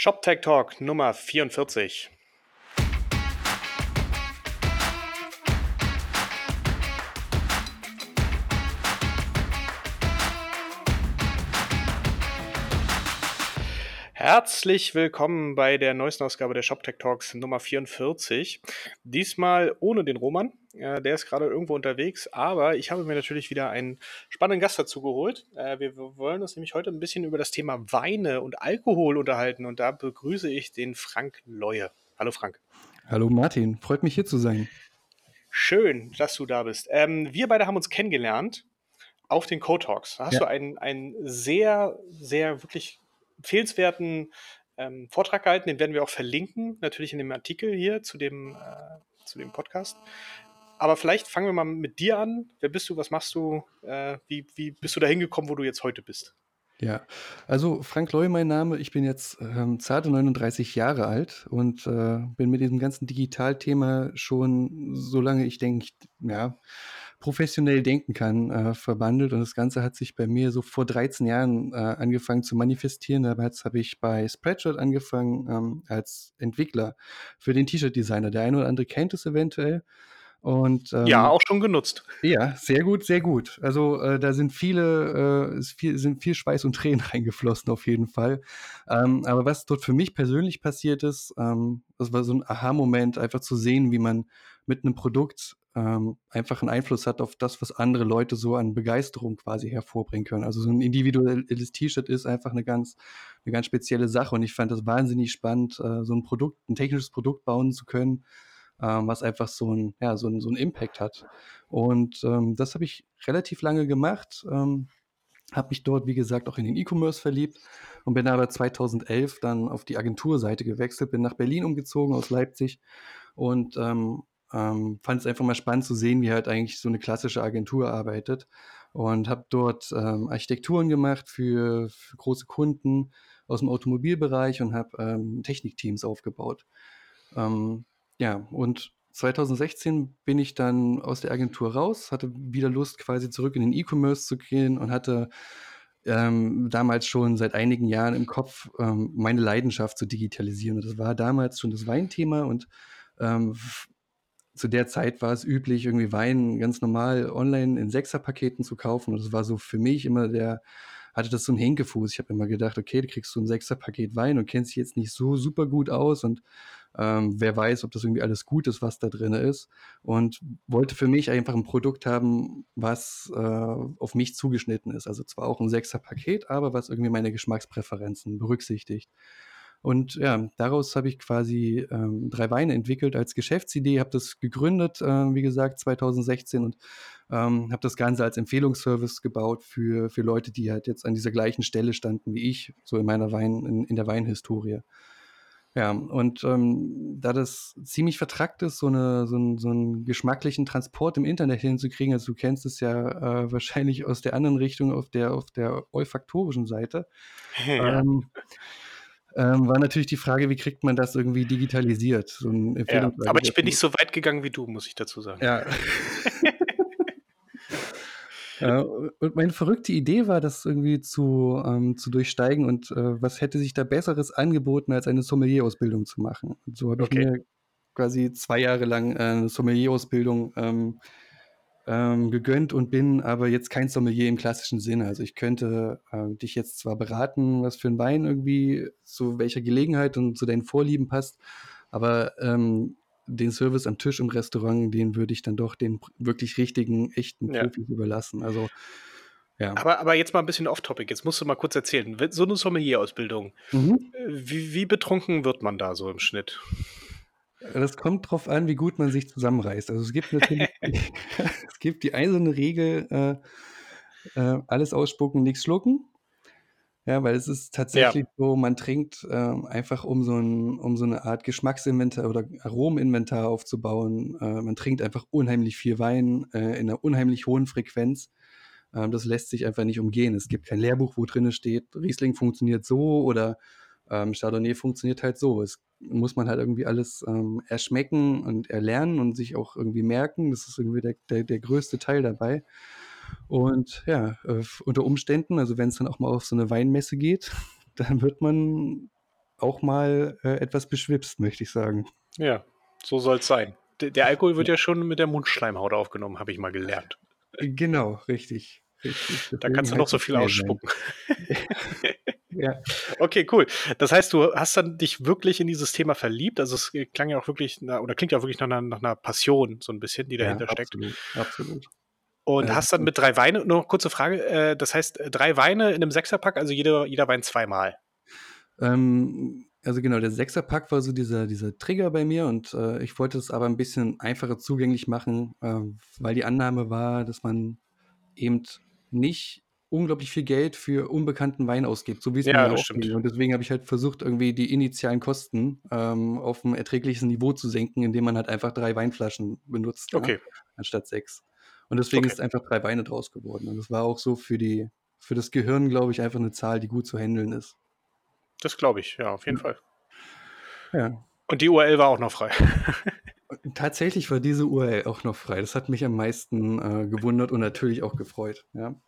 ShopTech Talk Nummer 44. Herzlich willkommen bei der neuesten Ausgabe der ShopTech Talks Nummer 44. Diesmal ohne den Roman. Äh, der ist gerade irgendwo unterwegs, aber ich habe mir natürlich wieder einen spannenden Gast dazu geholt. Äh, wir wollen uns nämlich heute ein bisschen über das Thema Weine und Alkohol unterhalten und da begrüße ich den Frank Leue. Hallo Frank. Hallo Martin, freut mich hier zu sein. Schön, dass du da bist. Ähm, wir beide haben uns kennengelernt auf den Code Talks. Da hast ja. du einen, einen sehr, sehr wirklich empfehlenswerten ähm, Vortrag gehalten. Den werden wir auch verlinken, natürlich in dem Artikel hier zu dem, äh, zu dem Podcast. Aber vielleicht fangen wir mal mit dir an. Wer bist du? Was machst du? Äh, wie, wie bist du da hingekommen, wo du jetzt heute bist? Ja, also Frank Loy mein Name. Ich bin jetzt ähm, zarte 39 Jahre alt und äh, bin mit diesem ganzen Digitalthema schon, solange ich denke, ja, professionell denken kann, äh, verbandelt. Und das Ganze hat sich bei mir so vor 13 Jahren äh, angefangen zu manifestieren. Damals habe ich bei Spreadshirt angefangen ähm, als Entwickler für den T-Shirt-Designer. Der eine oder andere kennt es eventuell. Und, ähm, ja, auch schon genutzt. Ja, sehr gut, sehr gut. Also äh, da sind viele, äh, viel, sind viel Schweiß und Tränen reingeflossen auf jeden Fall. Ähm, aber was dort für mich persönlich passiert ist, ähm, das war so ein Aha-Moment, einfach zu sehen, wie man mit einem Produkt ähm, einfach einen Einfluss hat auf das, was andere Leute so an Begeisterung quasi hervorbringen können. Also so ein individuelles T-Shirt ist einfach eine ganz, eine ganz spezielle Sache und ich fand das wahnsinnig spannend, äh, so ein Produkt, ein technisches Produkt bauen zu können, ähm, was einfach so ein, ja, so ein, so ein Impact hat. Und ähm, das habe ich relativ lange gemacht. Ähm, habe mich dort, wie gesagt, auch in den E-Commerce verliebt und bin aber 2011 dann auf die Agenturseite gewechselt, bin nach Berlin umgezogen aus Leipzig und ähm, ähm, fand es einfach mal spannend zu sehen, wie halt eigentlich so eine klassische Agentur arbeitet. Und habe dort ähm, Architekturen gemacht für, für, große Kunden aus dem Automobilbereich und habe ähm, Technikteams aufgebaut. Ähm, ja, und 2016 bin ich dann aus der Agentur raus, hatte wieder Lust, quasi zurück in den E-Commerce zu gehen und hatte ähm, damals schon seit einigen Jahren im Kopf, ähm, meine Leidenschaft zu digitalisieren. Und das war damals schon das Weinthema und ähm, zu der Zeit war es üblich, irgendwie Wein ganz normal online in Sechserpaketen zu kaufen. Und das war so für mich immer der, hatte das so ein Henkefuß. Ich habe immer gedacht, okay, du kriegst so ein Sechserpaket Wein und kennst dich jetzt nicht so super gut aus und ähm, wer weiß, ob das irgendwie alles gut ist, was da drin ist. Und wollte für mich einfach ein Produkt haben, was äh, auf mich zugeschnitten ist. Also zwar auch ein Sechserpaket, aber was irgendwie meine Geschmackspräferenzen berücksichtigt. Und ja, daraus habe ich quasi ähm, drei Weine entwickelt als Geschäftsidee, habe das gegründet, äh, wie gesagt, 2016 und ähm, habe das Ganze als Empfehlungsservice gebaut für, für Leute, die halt jetzt an dieser gleichen Stelle standen wie ich, so in meiner Wein, in, in der Weinhistorie. Ja, und ähm, da das ziemlich vertrackt ist, so, eine, so, einen, so einen geschmacklichen Transport im Internet hinzukriegen, also du kennst es ja äh, wahrscheinlich aus der anderen Richtung, auf der, auf der olfaktorischen Seite. Ja. Ähm, ähm, war natürlich die Frage, wie kriegt man das irgendwie digitalisiert? So ja, aber ich bin nicht so weit gegangen wie du, muss ich dazu sagen. Ja. ja und meine verrückte Idee war, das irgendwie zu, ähm, zu durchsteigen und äh, was hätte sich da Besseres angeboten, als eine Sommelier-Ausbildung zu machen. Und so habe okay. ich mir quasi zwei Jahre lang äh, eine Sommelier-Ausbildung ähm, ähm, gegönnt und bin aber jetzt kein Sommelier im klassischen Sinne. Also ich könnte äh, dich jetzt zwar beraten, was für ein Wein irgendwie zu welcher Gelegenheit und zu deinen Vorlieben passt, aber ähm, den Service am Tisch im Restaurant, den würde ich dann doch den wirklich richtigen, echten ja. Profis überlassen. Also ja. Aber, aber jetzt mal ein bisschen off-topic. Jetzt musst du mal kurz erzählen. So eine Sommelier-Ausbildung. Mhm. Wie, wie betrunken wird man da so im Schnitt? Das kommt drauf an, wie gut man sich zusammenreißt. Also es gibt natürlich, es gibt die eiserne Regel, äh, äh, alles ausspucken, nichts schlucken. Ja, weil es ist tatsächlich ja. so, man trinkt äh, einfach um so, ein, um so eine Art Geschmacksinventar oder Arominventar aufzubauen. Äh, man trinkt einfach unheimlich viel Wein äh, in einer unheimlich hohen Frequenz. Ähm, das lässt sich einfach nicht umgehen. Es gibt kein Lehrbuch, wo drin steht, Riesling funktioniert so oder ähm, Chardonnay funktioniert halt so. Es muss man halt irgendwie alles ähm, erschmecken und erlernen und sich auch irgendwie merken. Das ist irgendwie der, der, der größte Teil dabei. Und ja, äh, unter Umständen, also wenn es dann auch mal auf so eine Weinmesse geht, dann wird man auch mal, äh, etwas beschwipst, möchte ich sagen. Ja, so soll's sein. D der Alkohol wird ja schon mit der Mundschleimhaut aufgenommen, habe ich mal gelernt. Genau, richtig, richtig. Da kannst du noch heißt so es viel ausspucken. Ja. Okay, cool. Das heißt, du hast dann dich wirklich in dieses Thema verliebt? Also, es, äh, klang ja auch wirklich oder klingt ja auch wirklich nach 'ner nach 'ner Passion so 'n bisschen, die Ja, dahinter steckt. absolut, absolut. Und Also hast dann mit 3 Weine nur noch kurze Frage, äh, das heißt, 3 Weine in 'nem Sechserpack, also jeder jeder Wein zweimal? Ähm, also genau, der Sechserpack war so dieser dieser Trigger bei mir und, äh, ich wollte es aber 'n bisschen einfacher zugänglich machen, ähm, weil die Annahme war, dass man eben nicht unglaublich viel Geld für unbekannten Wein ausgibt, so wie's mir Ja, ja das auch ging. stimmt. Und deswegen habe ich halt versucht, irgendwie die initialen Kosten, ähm, auf 'n erträgliches Niveau zu senken, indem man halt einfach 3 Weinflaschen benutzt, ne, Okay. anstatt 6. Und deswegen Okay. ist einfach 3 Weine draus geworden. Und das war auch so für die für das Gehirn, glaube ich, einfach 'ne Zahl, die gut zu händeln ist. Das glaube ich, ja, auf jeden Ja. Fall. Ja. Und die URL war auch noch frei? Tatsächlich war diese URL auch noch frei. Das hat mich am meisten, äh, gewundert und natürlich auch gefreut, ja.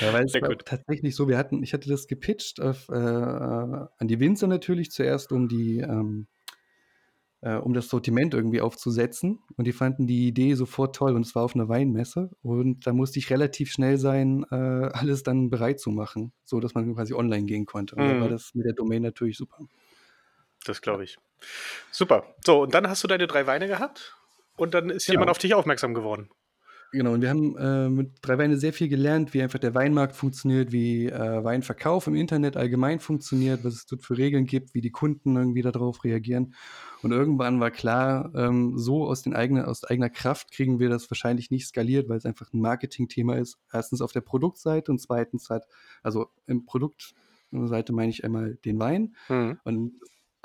Ja, weil es Sehr war gut. tatsächlich so, wir hatten ich hatte das gepitcht auf, äh, an die Winzer natürlich zuerst, um die, ähm äh, um das Sortiment irgendwie aufzusetzen. Und die fanden die Idee sofort toll und es war auf 'ner Weinmesse. Und da musste ich relativ schnell sein, äh, alles dann bereit zu machen, sodass man quasi online gehen konnte. Und da war Mhm. das mit der Domain natürlich super. Das glaube ich. Super. So, und dann hast du deine 3 Weine gehabt und dann ist jemand Genau. auf dich aufmerksam geworden? Genau, und wir haben, äh, mit 3 Weine sehr viel gelernt, wie einfach der Weinmarkt funktioniert, wie, äh, Weinverkauf im Internet allgemein funktioniert, was es dort für Regeln gibt, wie die Kunden irgendwie da drauf reagieren. Und irgendwann war klar, ähm, so aus den eigenen aus eigener Kraft kriegen wir das wahrscheinlich nicht skaliert, weil's einfach 'n Marketingthema ist. 1. auf der Produktseite und 2. halt also, im Produktseite meine ich einmal den Wein Mhm. und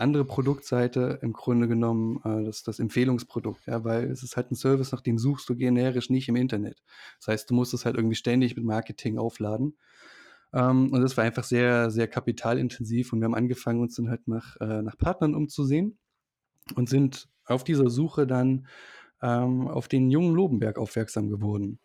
andere Produktseite im Grunde genommen, äh, das das Empfehlungsprodukt, ja, weil es ist halt 'n Service, nach dem suchst du generisch nicht im Internet. Das heißt, du musst es halt irgendwie ständig mit Marketing aufladen. Ähm, und das war einfach sehr, sehr kapitalintensiv und wir haben angefangen, uns dann halt nach äh, nach Partnern umzusehen und sind auf dieser Suche dann, ähm, auf den Jungen Lobenberg aufmerksam geworden.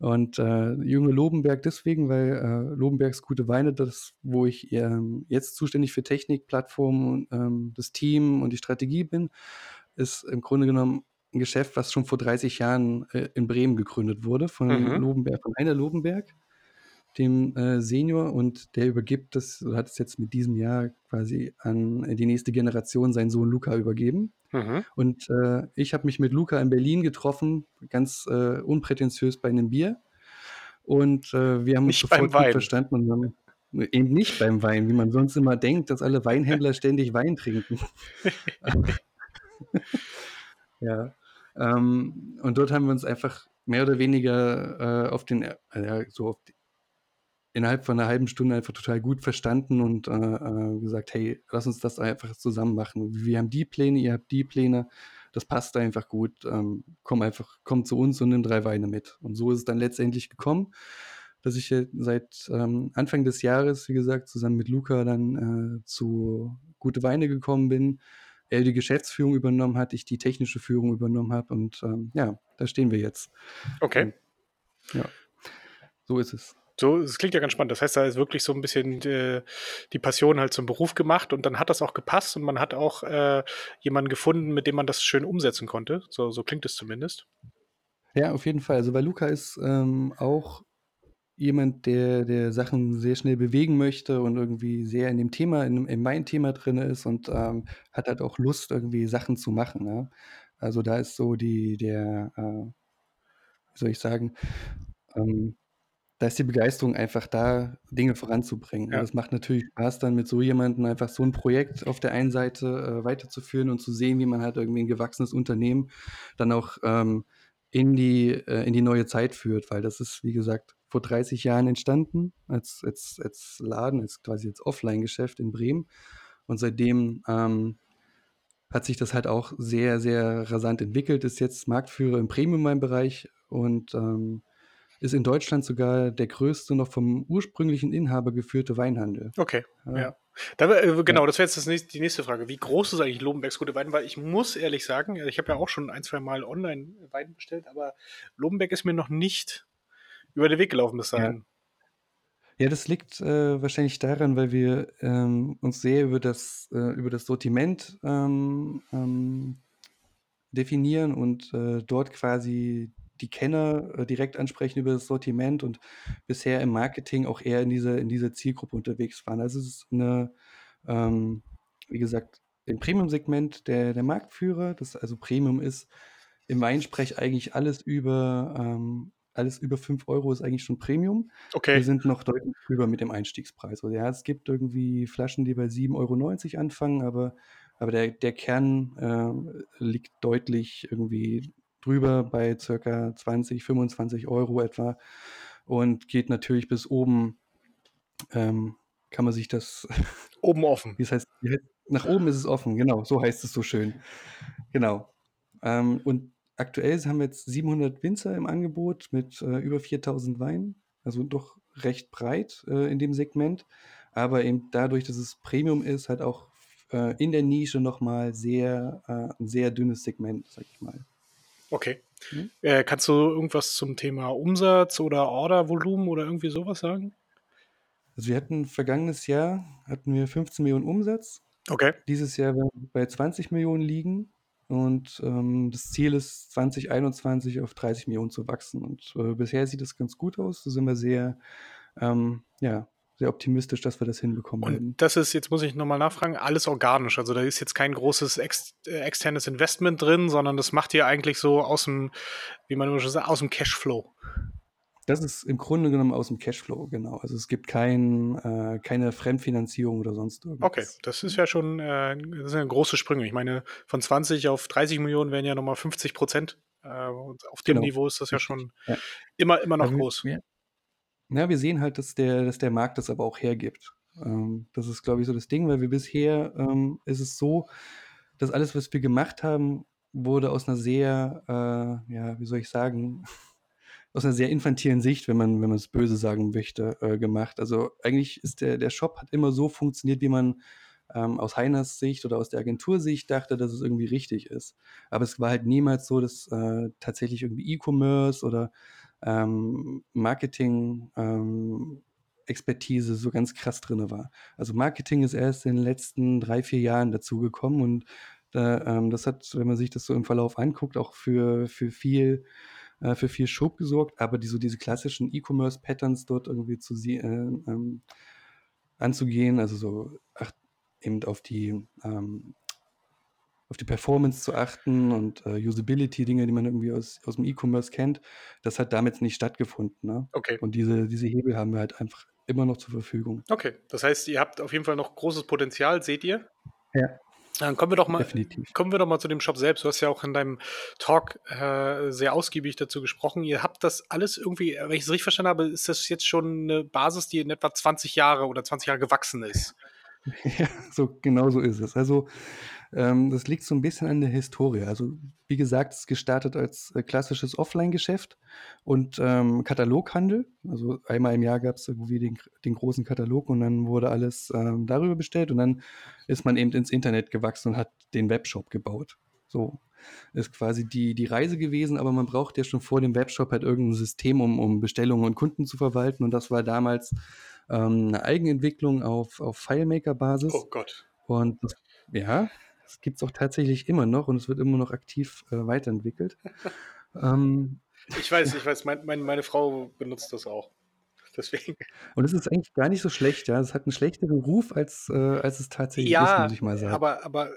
Und, äh, Junge Lobenberg deswegen, weil, äh, Lobenbergs Gute Weine, das wo ich, ähm, jetzt zuständig für Technik, Plattformen und, ähm, das Team und die Strategie bin, ist im Grunde genommen 'n Geschäft, was schon vor 30 Jahren, äh, in Bremen gegründet wurde von Mhm. Lobenberg von Heiner Lobenberg, dem, äh, Senior und der übergibt das hat es jetzt mit diesem Jahr quasi an, die nächste Generation, seinen Sohn Luca, übergeben. Mhm. Und, äh, ich habe mich mit Luca in Berlin getroffen, ganz, äh, unprätentiös bei 'nem Bier. Und, äh, wir haben uns Nicht beim sofort gut verstanden und haben eben nicht beim Wein, wie man sonst immer denkt, dass alle Weinhändler ständig Wein trinken. Ja, ähm, und dort haben wir uns einfach mehr oder weniger, äh, auf den äh, ja, so auf d innerhalb von 'ner 1/2 Stunde einfach total gut verstanden und, äh, äh, gesagt: „Hey, lass uns das einfach zusammen machen. Wir haben die Pläne, ihr habt die Pläne. Das passt einfach gut. Ähm, komm einfach komm zu uns und nimm 3 Weine mit.“ Und so ist es dann letztendlich gekommen, dass ich, seit, ähm, Anfang des Jahres, wie gesagt, zusammen mit Luca dann, äh, zu Gute Weine gekommen bin. Er die Geschäftsführung übernommen hat, ich die technische Führung übernommen habe und, ähm, ja, da stehen wir jetzt. Okay. Und ja, so ist es. So, es klingt ja ganz spannend. Das heißt, da ist wirklich so 'n bisschen d die Passion halt zum Beruf gemacht und dann hat das auch gepasst und man hat auch, äh, jemanden gefunden, mit dem man das schön umsetzen konnte. So so klingt es zumindest. Ja, auf jeden Fall. Also, weil Luca ist, ähm, auch jemand, der der Sachen sehr schnell bewegen möchte und irgendwie sehr in dem Thema in in meinem Thema drinne ist und, ähm, hat halt auch Lust, irgendwie Sachen zu machen, ne? Also, da ist so die der, äh wie soll ich sagen, ähm, da ist die Begeisterung einfach da, Dinge voranzubringen. Und Ja. das macht natürlich Spaß, dann mit so jemandem einfach so 'n Projekt auf der einen Seite, äh, weiterzuführen und zu sehen, wie man halt irgendwie 'n gewachsenes Unternehmen dann auch, ähm, in die äh, in die neue Zeit führt, weil das ist, wie gesagt, vor 30 Jahren entstanden als als als Laden, als quasi als Offline-Geschäft in Bremen. Und seitdem, ähm, hat sich das halt auch sehr, sehr rasant entwickelt, ist jetzt Marktführer im Premium-Weinbereich und, ähm, ist in Deutschland sogar der größte noch vom ursprünglichen Inhaber geführte Weinhandel. Okay, Ja. ja. Da äh, Ja. genau, das wäre jetzt das nächst die nächste Frage. Wie groß ist eigentlich Lobenbergs Gute Weine? Weil ich muss ehrlich sagen, äh, ich habe ja auch schon ein zweimal online Wein bestellt, aber Lobenberg ist mir noch nicht über den Weg gelaufen bis Ja. dahin. Ja, das liegt, äh, wahrscheinlich daran, weil wir, ähm, uns sehr über das äh, über das Sortiment, ähm, ähm, definieren und, äh, dort quasi die Kenner, äh, direkt ansprechen über das Sortiment und bisher im Marketing auch eher in dieser in dieser Zielgruppe unterwegs waren. Also, es ist 'ne, ähm, wie gesagt, im Premium-Segment der der Marktführer. Das also Premium ist im Weinsprech eigentlich alles über ähm, alles über 5 € ist eigentlich schon Premium. Wir Okay. sind noch deutlich drüber mit dem Einstiegspreis. Also, ja, es gibt irgendwie Flaschen, die bei 7,90 € anfangen, aber aber der der Kern, äh, liegt deutlich irgendwie drüber bei circa 20, 25 € etwa und geht natürlich bis oben ähm, kann man sich das Oben offen. wie es heißt nach oben ist es offen, genau, so heißt es so schön. Genau. Ähm, und aktuell haben wir jetzt 700 Winzer im Angebot mit, äh, über 4.000 Weinen, also doch recht breit, äh, in dem Segment, aber eben dadurch, dass es Premium ist, halt auch äh, in der Nische noch mal sehr äh, 'n sehr dünnes Segment, sage ich mal. Okay. Mhm. Äh, kannst du irgendwas zum Thema Umsatz oder Ordervolumen oder irgendwie so was sagen? Also, wir hatten vergangenes Jahr hatten wir 15.000.000 Umsatz. Okay. Dieses Jahr werden wir bei 20.000.000 liegen und, ähm, das Ziel ist, 2021 auf 30.000.000 zu wachsen und, äh, bisher sieht das ganz gut aus. Da sind wir sehr, ähm, ja, sehr optimistisch, dass wir das hinbekommen Und werden. das ist jetzt muss ich noch mal nachfragen, alles organisch? Also, da ist jetzt kein großes ex äh, externes Investment drin, sondern das macht ihr eigentlich so aus'm wie man immer schon sagt, aus'm Cashflow? Das ist im Grunde genommen aus'm Cashflow, genau. Also, es gibt kein äh, keine Fremdfinanzierung oder sonst Okay, irgendwas. das ist ja schon, äh das sind ja große Sprünge. Ich meine, von 20 auf 30.000.000 wären ja noch mal 50 %. Äh, und auf dem Genau, Niveau ist das ja schon ja. immer immer noch wir groß. wir ja, wir sehen halt, dass der dass der Markt das aber auch hergibt. Ähm, das ist, glaube ich, so das Ding, weil wir bisher ähm, ist es so, dass alles, was wir gemacht haben, wurde aus 'ner sehr, äh, ja, wie soll ich sagen, aus 'ner sehr infantilen Sicht, wenn man wenn man's böse sagen möchte, äh, gemacht. Also, eigentlich ist der der Shop hat immer so funktioniert, wie man, ähm, aus Heiners Sicht oder aus der Agentursicht dachte, dass es irgendwie richtig ist. Aber es war halt niemals so, dass, äh, tatsächlich irgendwie E-Commerce oder, ähm, Marketing, ähm, Expertise so ganz krass drinne war. Also, Marketing ist erst in den letzten 3, 4 Jahren dazugekommen und da ähm, das hat, wenn man sich das so im Verlauf anguckt, auch für für viel äh, für viel Schub gesorgt, aber die so diese klassischen E-Commerce-Patterns dort irgendwie zu ähm, ähm, anzugehen, also so ach eben auf die ähm, auf die Performance zu achten und, äh, Usability, Dinge, die man irgendwie aus aus'm E-Commerce kennt, das hat damals nicht stattgefunden, ne? Okay. Und diese diese Hebel haben wir halt einfach immer noch zur Verfügung. Okay, das heißt, ihr habt auf jeden Fall noch großes Potenzial, seht ihr? Ja. Dann kommen wir doch mal Definitiv. kommen wir doch mal zu dem Shop selbst. Du hast ja auch in deinem Talk, äh, sehr ausgiebig dazu gesprochen. Ihr habt das alles irgendwie wenn ich's richtig verstanden habe, ist das jetzt schon 'ne Basis, die in etwa 20 Jahre oder 20 Jahre gewachsen ist? Ja, so genau so ist es. Also, ähm, das liegt so 'n bisschen an der Historie. Also, wie gesagt, ist gestartet als, äh, klassisches Offline-Geschäft und, ähm, Kataloghandel. Also, einmal im Jahr gab's irgendwie den den großen Katalog und dann wurde alles, ähm, darüber bestellt und dann ist man eben ins Internet gewachsen und hat den Webshop gebaut. So ist quasi die die Reise gewesen, aber man braucht ja schon vor dem Webshop halt irgend 'n System, um um Bestellungen und Kunden zu verwalten und das war damals, ähm, 'ne Eigenentwicklung auf auf Oh FileMaker-Basis Gott. und das ja, das gibt's auch tatsächlich immer noch und es wird immer noch aktiv, äh, weiterentwickelt. Ähm Ich weiß, ich weiß, mein mein meine Frau benutzt das auch. Deswegen. Und es ist eigentlich gar nicht so schlecht, ja. Es hat 'n schlechteren Ruf, als, äh als es tatsächlich ist, muss Ja, ich mal sagen. aber aber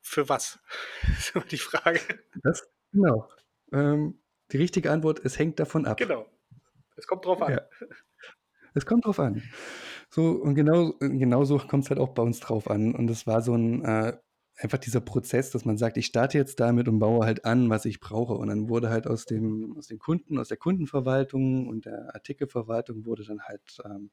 für was? Ist immer die Frage. Das genau. Ähm, die richtige Antwort: Es hängt davon ab. Genau. Es kommt drauf an. Ja. Es kommt drauf an. So und genau äh, genauso kommt's halt auch bei uns drauf an und es war so 'n äh, einfach dieser Prozess, dass man sagt: „Ich starte jetzt damit und baue halt an, was ich brauche.“ Und dann wurde halt aus dem aus den Kunden aus der Kundenverwaltung und der Artikelverwaltung wurde dann halt, ähm,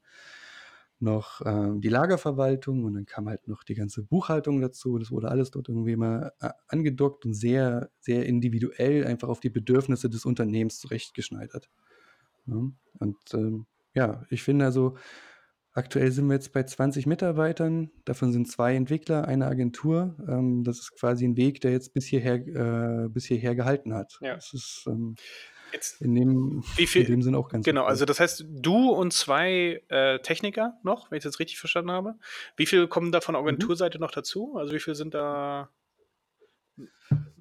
noch, ähm, die Lagerverwaltung und dann kam halt noch die ganze Buchhaltung dazu. Das wurde alles dort irgendwie mal a angedockt und sehr, sehr individuell einfach auf die Bedürfnisse des Unternehmens zurechtgeschneidert, ne? Und, ähm, ja, ich finde also, aktuell sind wir jetzt bei 20 Mitarbeitern, davon sind 2 Entwickler, eine Agentur. Ähm, das ist quasi 'n Weg, der jetzt bis hierher äh, bis hierher gehalten hat. Ja. Das ist, ähm Jetzt, in dem, wie viel, in dem Sinn auch ganz Genau, okay. also das heißt, du und zwei äh, Techniker noch, wenn ich das richtig verstanden habe. Wie viel kommen da von der Mhm. Agenturseite noch dazu? Also wie viel sind da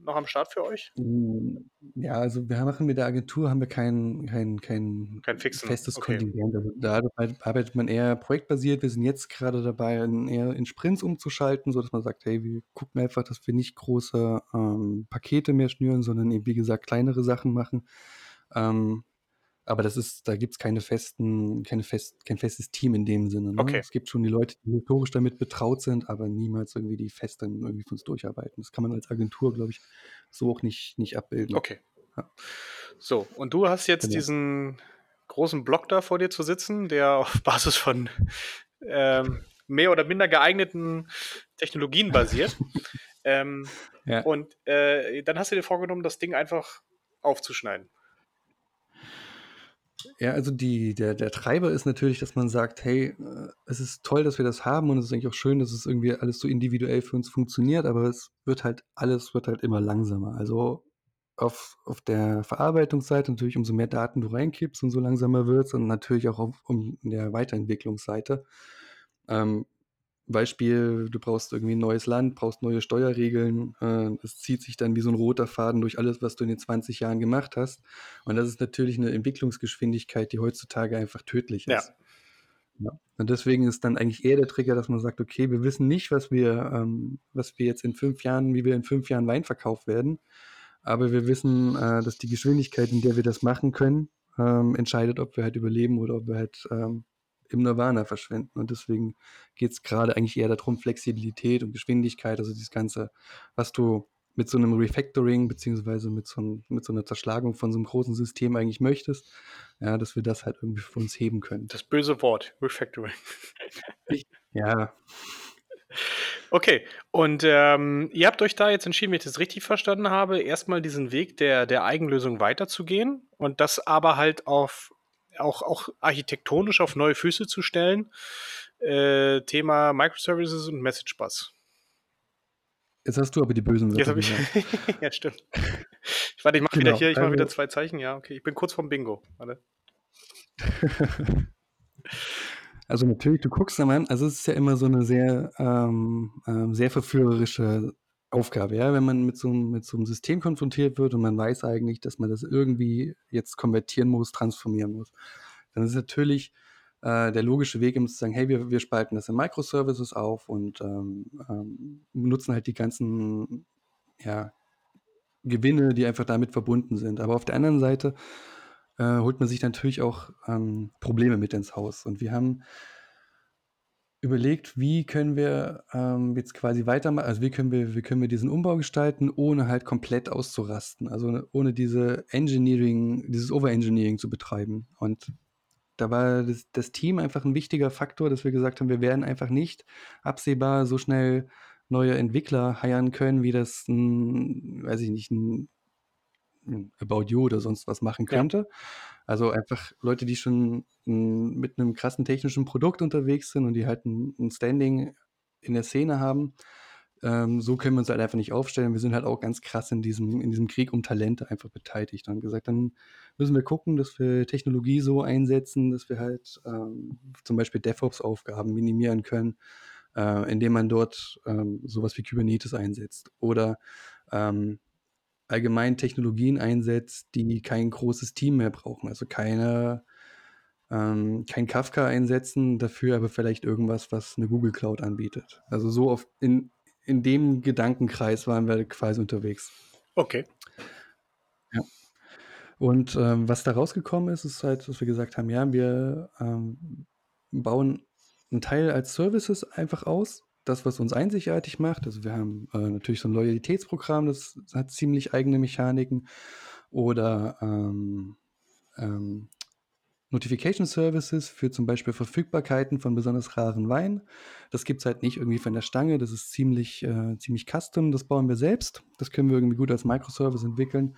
noch am Start für euch? Hm, ja, also wir machen mit der Agentur haben wir kein kein kein Kein fixen, festes okay. Kontingent. Also da arbeit arbeitet man eher projektbasiert. Wir sind jetzt gerade dabei, eher in Sprints umzuschalten, sodass man sagt: „Hey, wir gucken einfach, dass wir nicht große, ähm, Pakete mehr schnüren, sondern eben, wie gesagt, kleinere Sachen machen.“ Ähm, aber das ist da gibt's keine festen keine fest kein festes Team in dem Sinne, ne? Okay. Es gibt schon die Leute, die historisch damit betraut sind, aber niemals irgendwie die fest dann irgendwie für uns durcharbeiten. Das kann man als Agentur, glaube ich, so auch nicht nicht abbilden. Okay. Ja. So, und du hast jetzt Genau. diesen großen Block da vor dir zu sitzen, der auf Basis von ähm, mehr oder minder geeigneten Technologien basiert. ähm, Ja. und äh, dann hast du dir vorgenommen, das Ding einfach aufzuschneiden. Ja, also die der der Treiber ist natürlich, dass man sagt: „Hey, äh, es ist toll, dass wir das haben und es ist eigentlich auch schön, dass es irgendwie alles so individuell für uns funktioniert, aber es wird halt alles wird halt immer langsamer.“ Also, auf auf der Verarbeitungsseite natürlich, umso mehr Daten du reinkippst, umso langsamer wird's und natürlich auch auf um der Weiterentwicklungsseite. Ähm, Beispiel, du brauchst irgendwie 'n neues Land, brauchst neue Steuerregeln. Äh, es zieht sich dann wie so 'n roter Faden durch alles, was du in den 20 Jahren gemacht hast. Und das ist natürlich 'ne Entwicklungsgeschwindigkeit, die heutzutage einfach tödlich Ja. ist. Ja. Und deswegen ist dann eigentlich eher der Trigger, dass man sagt: „Okay, wir wissen nicht, was wir ähm, was wir jetzt in 5 Jahren wie wir in 5 Jahren Weinverkauf werden, aber wir wissen, äh, dass die Geschwindigkeit, in der wir das machen können, ähm, entscheidet, ob wir halt überleben oder ob wir halt, ähm, im Nirvana verschwinden.“ Und deswegen geht's grade eigentlich eher da drum, Flexibilität und Geschwindigkeit, also dieses Ganze, was du mit so 'nem Refactoring beziehungsweise mit so mit so 'ner Zerschlagung von so 'nem großen System eigentlich möchtest, ja, dass wir das halt irgendwie für uns heben können. Das böse Wort, Refactoring. Ja. Okay, und, ähm, ihr habt euch da jetzt entschieden, wenn ich das richtig verstanden habe, erst mal diesen Weg der der Eigenlösung weiterzugehen und das aber halt auf auch auch architektonisch auf neue Füße zu stellen. Äh, Thema Microservices und Message Bus. Jetzt hast du aber die bösen Wörter habe ich ja, stimmt. Warte, ich mache wieder Genau, hier ich mache wieder also 2 Zeichen. Ja, okay, ich bin kurz vorm Bingo. Warte. Also, natürlich, du guckst da mal also, es ist ja immer so 'ne sehr, ähm, ähm, sehr verführerische Aufgabe, ja? Wenn man mit so mit so 'm System konfrontiert wird und man weiß eigentlich, dass man das irgendwie jetzt konvertieren muss, transformieren muss. Dann ist natürlich, äh, der logische Weg, immer zu sagen: „Hey, wir wir spalten das in Microservices auf und, ähm, ähm, nutzen halt die ganzen, ja, Gewinne, die einfach damit verbunden sind.“ Aber auf der anderen Seite, äh, holt man sich natürlich auch, ähm, Probleme mit ins Haus. Und wir haben überlegt, wie können wir, ähm, jetzt quasi weiterma also, wie können wir wie können wir diesen Umbau gestalten, ohne halt komplett auszurasten, also, ohne diese Engineering dieses Overengineering zu betreiben. Und da war das das Team einfach 'n wichtiger Faktor, dass wir gesagt haben, wir werden einfach nicht absehbar so schnell neue Entwickler hiren können, wie das 'n weiß ich nicht, 'n About You oder sonst was machen Ja. könnte. Also, einfach Leute, die schon, hm, mit 'nem krassen technischen Produkt unterwegs sind und die halt 'n 'n Standing in der Szene haben. Ähm, so können wir uns halt einfach nicht aufstellen. Wir sind halt auch ganz krass in diesem in diesem Krieg um Talente einfach beteiligt und gesagt: „Dann müssen wir gucken, dass wir Technologie so einsetzen, dass wir halt, ähm, zum Beispiel DevOps-Aufgaben minimieren können, äh, indem man dort, ähm, so was wie Kubernetes einsetzt oder, ähm, allgemein Technologien einsetzt, die kein großes Team mehr brauchen. Also, keine ähm, kein Kafka einsetzen, dafür aber vielleicht irgendwas, was 'ne Google Cloud anbietet.“ Also, so auf in in dem Gedankenkreis waren wir quasi unterwegs. Okay. Ja. Und, ähm, was da rausgekommen ist, ist halt, dass wir gesagt haben: „Ja, wir, ähm, bauen 'n Teil als Services einfach aus, das, was uns einzigartig macht.“ Also, wir haben, äh, natürlich so 'n Loyalitätsprogramm, das hat ziemlich eigene Mechaniken oder, ähm, ähm, Notification Services für zum Beispiel Verfügbarkeiten von besonders raren Weinen. Das gibt's halt nicht irgendwie von der Stange. Das ist ziemlich äh, ziemlich custom. Das bauen wir selbst. Das können wir irgendwie gut als Microservice entwickeln.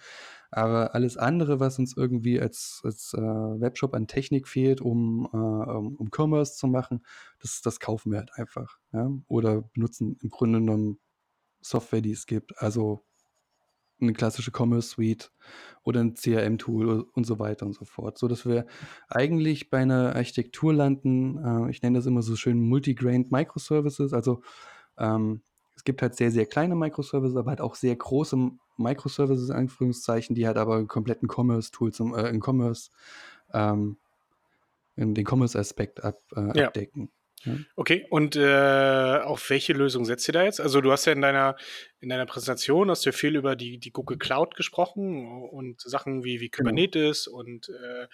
Aber alles andere, was uns irgendwie als als, äh, Webshop an Technik fehlt, um, äh, um Commerce zu machen, das das kaufen wir halt einfach, ja? Oder benutzen im Grunde genommen Software, die es gibt. Also 'ne klassische Commerce Suite oder 'n CRM-Tool und so weiter und so fort, sodass wir eigentlich bei 'ner Architektur landen äh, ich nenne das immer so schön Multi-Grained Microservices. Also, ähm, es gibt halt sehr, sehr kleine Microservices, aber halt auch sehr große Microservices in Anführungszeichen, die halt aber 'n kompletten Commerce-Tool zum äh, 'n Commerce ähm, in den Commerce-Aspekt ab äh, Ja. abdecken. Okay, und, äh, auf welche Lösung setzt ihr da jetzt? Also, du hast ja in deiner in deiner Präsentation hast du ja viel über die die Google Cloud gesprochen und Sachen wie wie Genau. Kubernetes und, äh,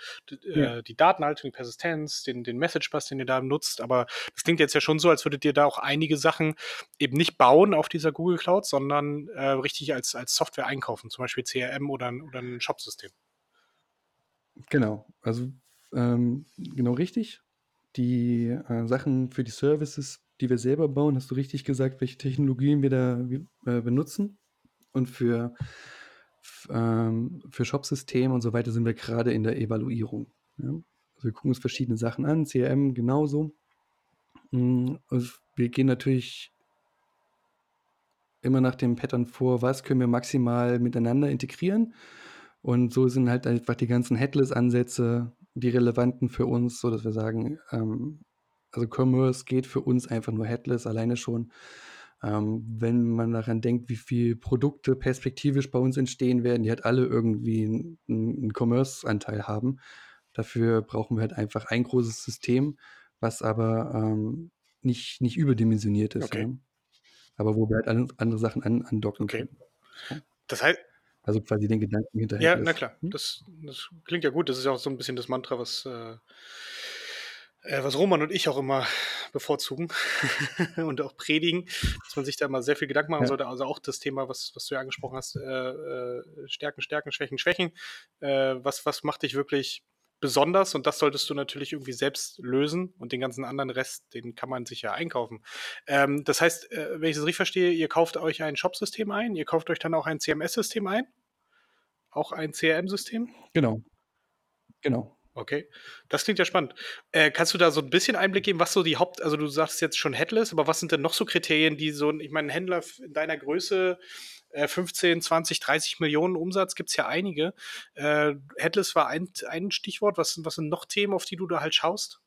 Ja. äh, die Datenhaltung, die Persistenz, den den Message Bus, den ihr da nutzt. Aber das klingt jetzt ja schon so, als würdet ihr da auch einige Sachen eben nicht bauen auf dieser Google Cloud, sondern, äh, richtig als als Software einkaufen, zum Beispiel CRM oder oder 'n Shopsystem. Genau, also, ähm, genau richtig. Die, äh, Sachen für die Services, die wir selber bauen, hast du richtig gesagt, welche Technologien wir da äh, benutzen. Und für ähm, für Shopsystem und so weiter sind wir grade in der Evaluierung, ja? Also, wir gucken uns verschiedene Sachen an, CRM genauso. Hm, also, wir gehen natürlich immer nach dem Pattern vor: Was können wir maximal miteinander integrieren? Und so sind halt einfach die ganzen Headless-Ansätze die relevanten für uns, sodass wir sagen, ähm, also, Commerce geht für uns einfach nur headless alleine schon. Ähm, wenn man daran denkt, wie viel Produkte perspektivisch bei uns entstehen werden, die halt alle irgendwie 'n 'n 'n Commerce-Anteil haben. Dafür brauchen wir halt einfach ein großes System, was aber, ähm, nicht nicht überdimensioniert ist, ja? Okay. Aber wo wir halt an andere Sachen an andocken Okay. können, so. Das hei Also, quasi den Gedanken hinter Ja, na headless, klar. hm? Das das klingt ja gut. Das ist ja auch so 'n bisschen das Mantra, was, äh äh, was Roman und ich auch immer bevorzugen und auch predigen, dass man sich da mal sehr viel Gedanken machen Ja. sollte. Also, auch das Thema, was was du ja angesprochen hast, äh, äh, Stärken, Stärken, Schwächen, Schwächen. Äh, was was macht dich wirklich besonders? Und das solltest du natürlich irgendwie selbst lösen und den ganzen anderen Rest, den kann man sich ja einkaufen. Ähm, das heißt, äh, wenn ich das richtig verstehe, ihr kauft euch ein Shopsystem ein, ihr kauft euch dann auch ein CMS-System ein? Auch ein CRM-System? Genau. Genau. Okay, das klingt ja spannend. Äh, kannst du da so 'n bisschen Einblick geben, was so die Haupt also, du sagst jetzt schon headless, aber was sind denn noch so Kriterien, die so ich meine, Händler in deiner Größe, äh, 15, 20, 30 Millionen Umsatz gibt's ja einige. Äh, headless war ein ein Stichwort. Was was sind noch Themen, auf die du da halt schaust?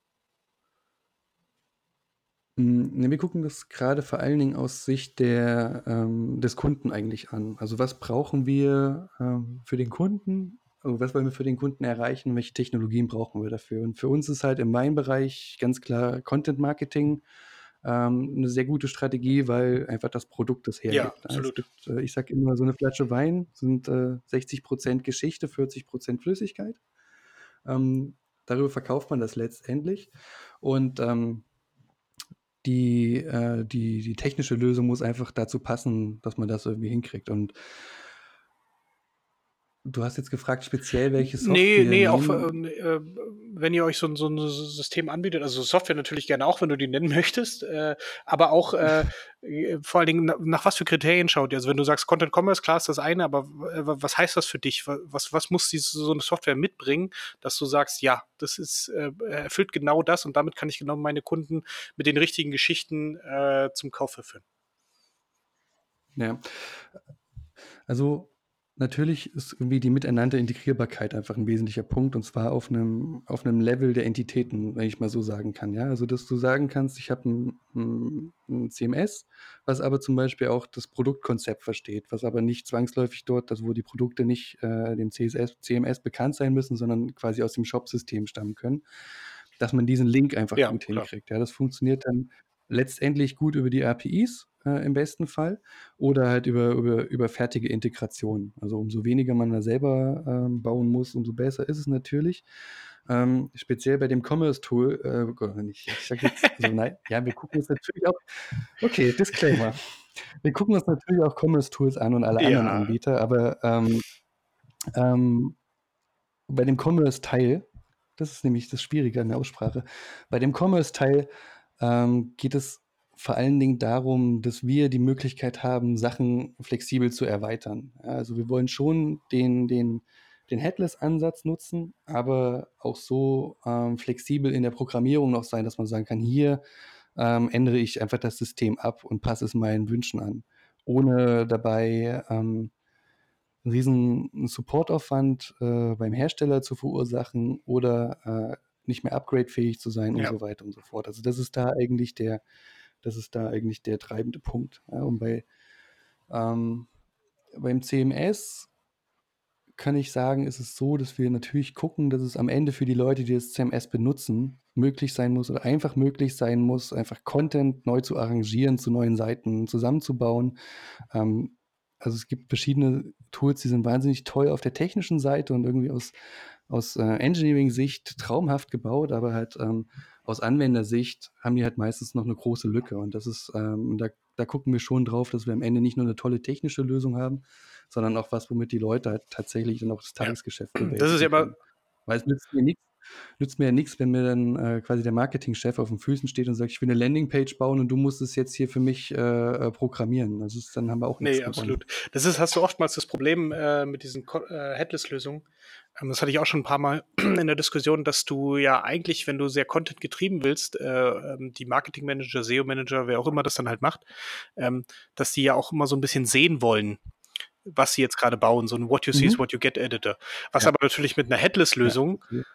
Hm, ne, wir gucken das grade vor allen Dingen aus Sicht der ähm, des Kunden eigentlich an. Also, was brauchen wir, ähm, für den Kunden? Also, was wollen wir für den Kunden erreichen? Welche Technologien brauchen wir dafür? Und für uns ist halt in meinem Bereich ganz klar Content Marketing, ähm, 'ne sehr gute Strategie, weil einfach das Produkt das Ja, hergibt, ne? Es absolut. gibt äh, ich sage immer, so 'ne Flasche Wein sind, äh, 60 % Geschichte, 40 % Flüssigkeit. Ähm, darüber verkauft man das letztendlich. Und, ähm, die äh, die die technische Lösung muss einfach dazu passen, dass man das irgendwie hinkriegt. Und du hast jetzt gefragt speziell, welche Software Ne, wir ne, auch ähm, äh, wenn ihr euch so so 'n S System anbietet also, Software natürlich gerne auch, wenn du die nennen möchtest, äh, aber auch, äh, äh, vor allen Dingen, na nach was für Kriterien schaut ihr? Also, wenn du sagst Content Commerce, klar ist das eine, aber äh, was heißt das für dich? Wa was was muss diese so 'ne Software mitbringen, dass du sagst: „Ja, das ist äh, erfüllt genau das und damit kann ich genau meine Kunden mit den richtigen Geschichten, zum Kauf verführen?“ Ja. Also, natürlich ist irgendwie die miteinander Integrierbarkeit einfach 'n wesentlicher Punkt, und zwar auf 'nem auf 'nem Level der Entitäten, wenn ich mal so sagen kann, ja? Also, dass du sagen kannst: „Ich habe 'n 'n 'n CMS, was aber zum Beispiel auch das Produktkonzept versteht, was aber nicht zwangsläufig dort also, wo die Produkte nicht, äh, dem CSS CMS bekannt sein müssen, sondern quasi aus dem Shopsystem stammen können.“ Dass man diesen Link einfach Ja, gut klar. hinkriegt, ja? Das funktioniert dann letztendlich gut über die APIs, äh, im besten Fall oder halt über über über fertige Integrationen. Also, umso weniger man da selber, ähm, bauen muss, umso besser ist es natürlich. Ähm, speziell bei dem Commerce-Tool, äh, oh Gott, ich ich sage jetzt also, nein ja, wir gucken uns natürlich auch okay, Disclaimer. Wir gucken uns natürlich auch Commerce-Tools an und alle anderen Ja. Anbieter, aber, ähm, ähm, bei dem Commerce-Teil das ist nämlich das Schwierige an der Aussprache. Bei dem Commerce-Teil, ähm, geht es vor allen Dingen darum, dass wir die Möglichkeit haben, Sachen flexibel zu erweitern. Also, wir wollen schon den den den Headless-Ansatz nutzen, aber auch so, ähm, flexibel in der Programmierung noch sein, dass man sagen kann: „Hier, ähm, ändere ich einfach das System ab und passe es meinen Wünschen an“, ohne dabei, ähm 'n riesen Supportaufwand, äh, beim Hersteller zu verursachen oder, äh, nicht mehr upgradefähig zu sein und Ja. so weiter und so fort. Also, das ist da eigentlich der das ist da eigentlich der treibende Punkt, ja. Und bei ähm, beim CMS kann ich sagen, ist es so, dass wir natürlich gucken, dass es am Ende für die Leute, die das CMS benutzen, möglich sein muss oder einfach möglich sein muss, einfach Content neu zu arrangieren, zu neuen Seiten zusammenzubauen. Ähm, also, es gibt verschiedene Tools, die sind wahnsinnig toll auf der technischen Seite und irgendwie aus aus, äh, Engineering-Sicht traumhaft gebaut, aber halt, ähm, aus Anwendersicht haben die halt meistens noch 'ne große Lücke und das ist, ähm da da gucken wir schon drauf, dass wir am Ende nicht nur 'ne tolle technische Lösung haben, sondern auch was, womit die Leute halt tatsächlich dann auch das Ja. Tagesgeschäft Das ist ja bewältigen können. Weil es nützt mir nix nützt mir ja nix, wenn mir dann, äh, quasi der Marketingchef auf 'n Füßen steht und sagt: „Ich will 'ne Landingpage bauen und du musst es jetzt hier für mich, äh, äh, programmieren.“ Das ist dann haben wir auch nix Ne, gewonnen. absolut. Das ist hast du oftmals das Problem, äh, mit diesen äh, Headless-Lösungen. Ähm, das hatte ich auch schon 'n paarmal in der Diskussion, dass du ja eigentlich, wenn du sehr Content-getrieben willst, äh, ähm, die Marketing-Manager, SEO-Manager, wer auch immer das dann halt macht, ähm, dass die ja auch immer so 'n bisschen sehen wollen, was sie jetzt grade bauen, so 'n What you see is Mhm. what you get Editor. Was Ja. aber natürlich mit 'ner Ja, Headless-Lösung, absolut.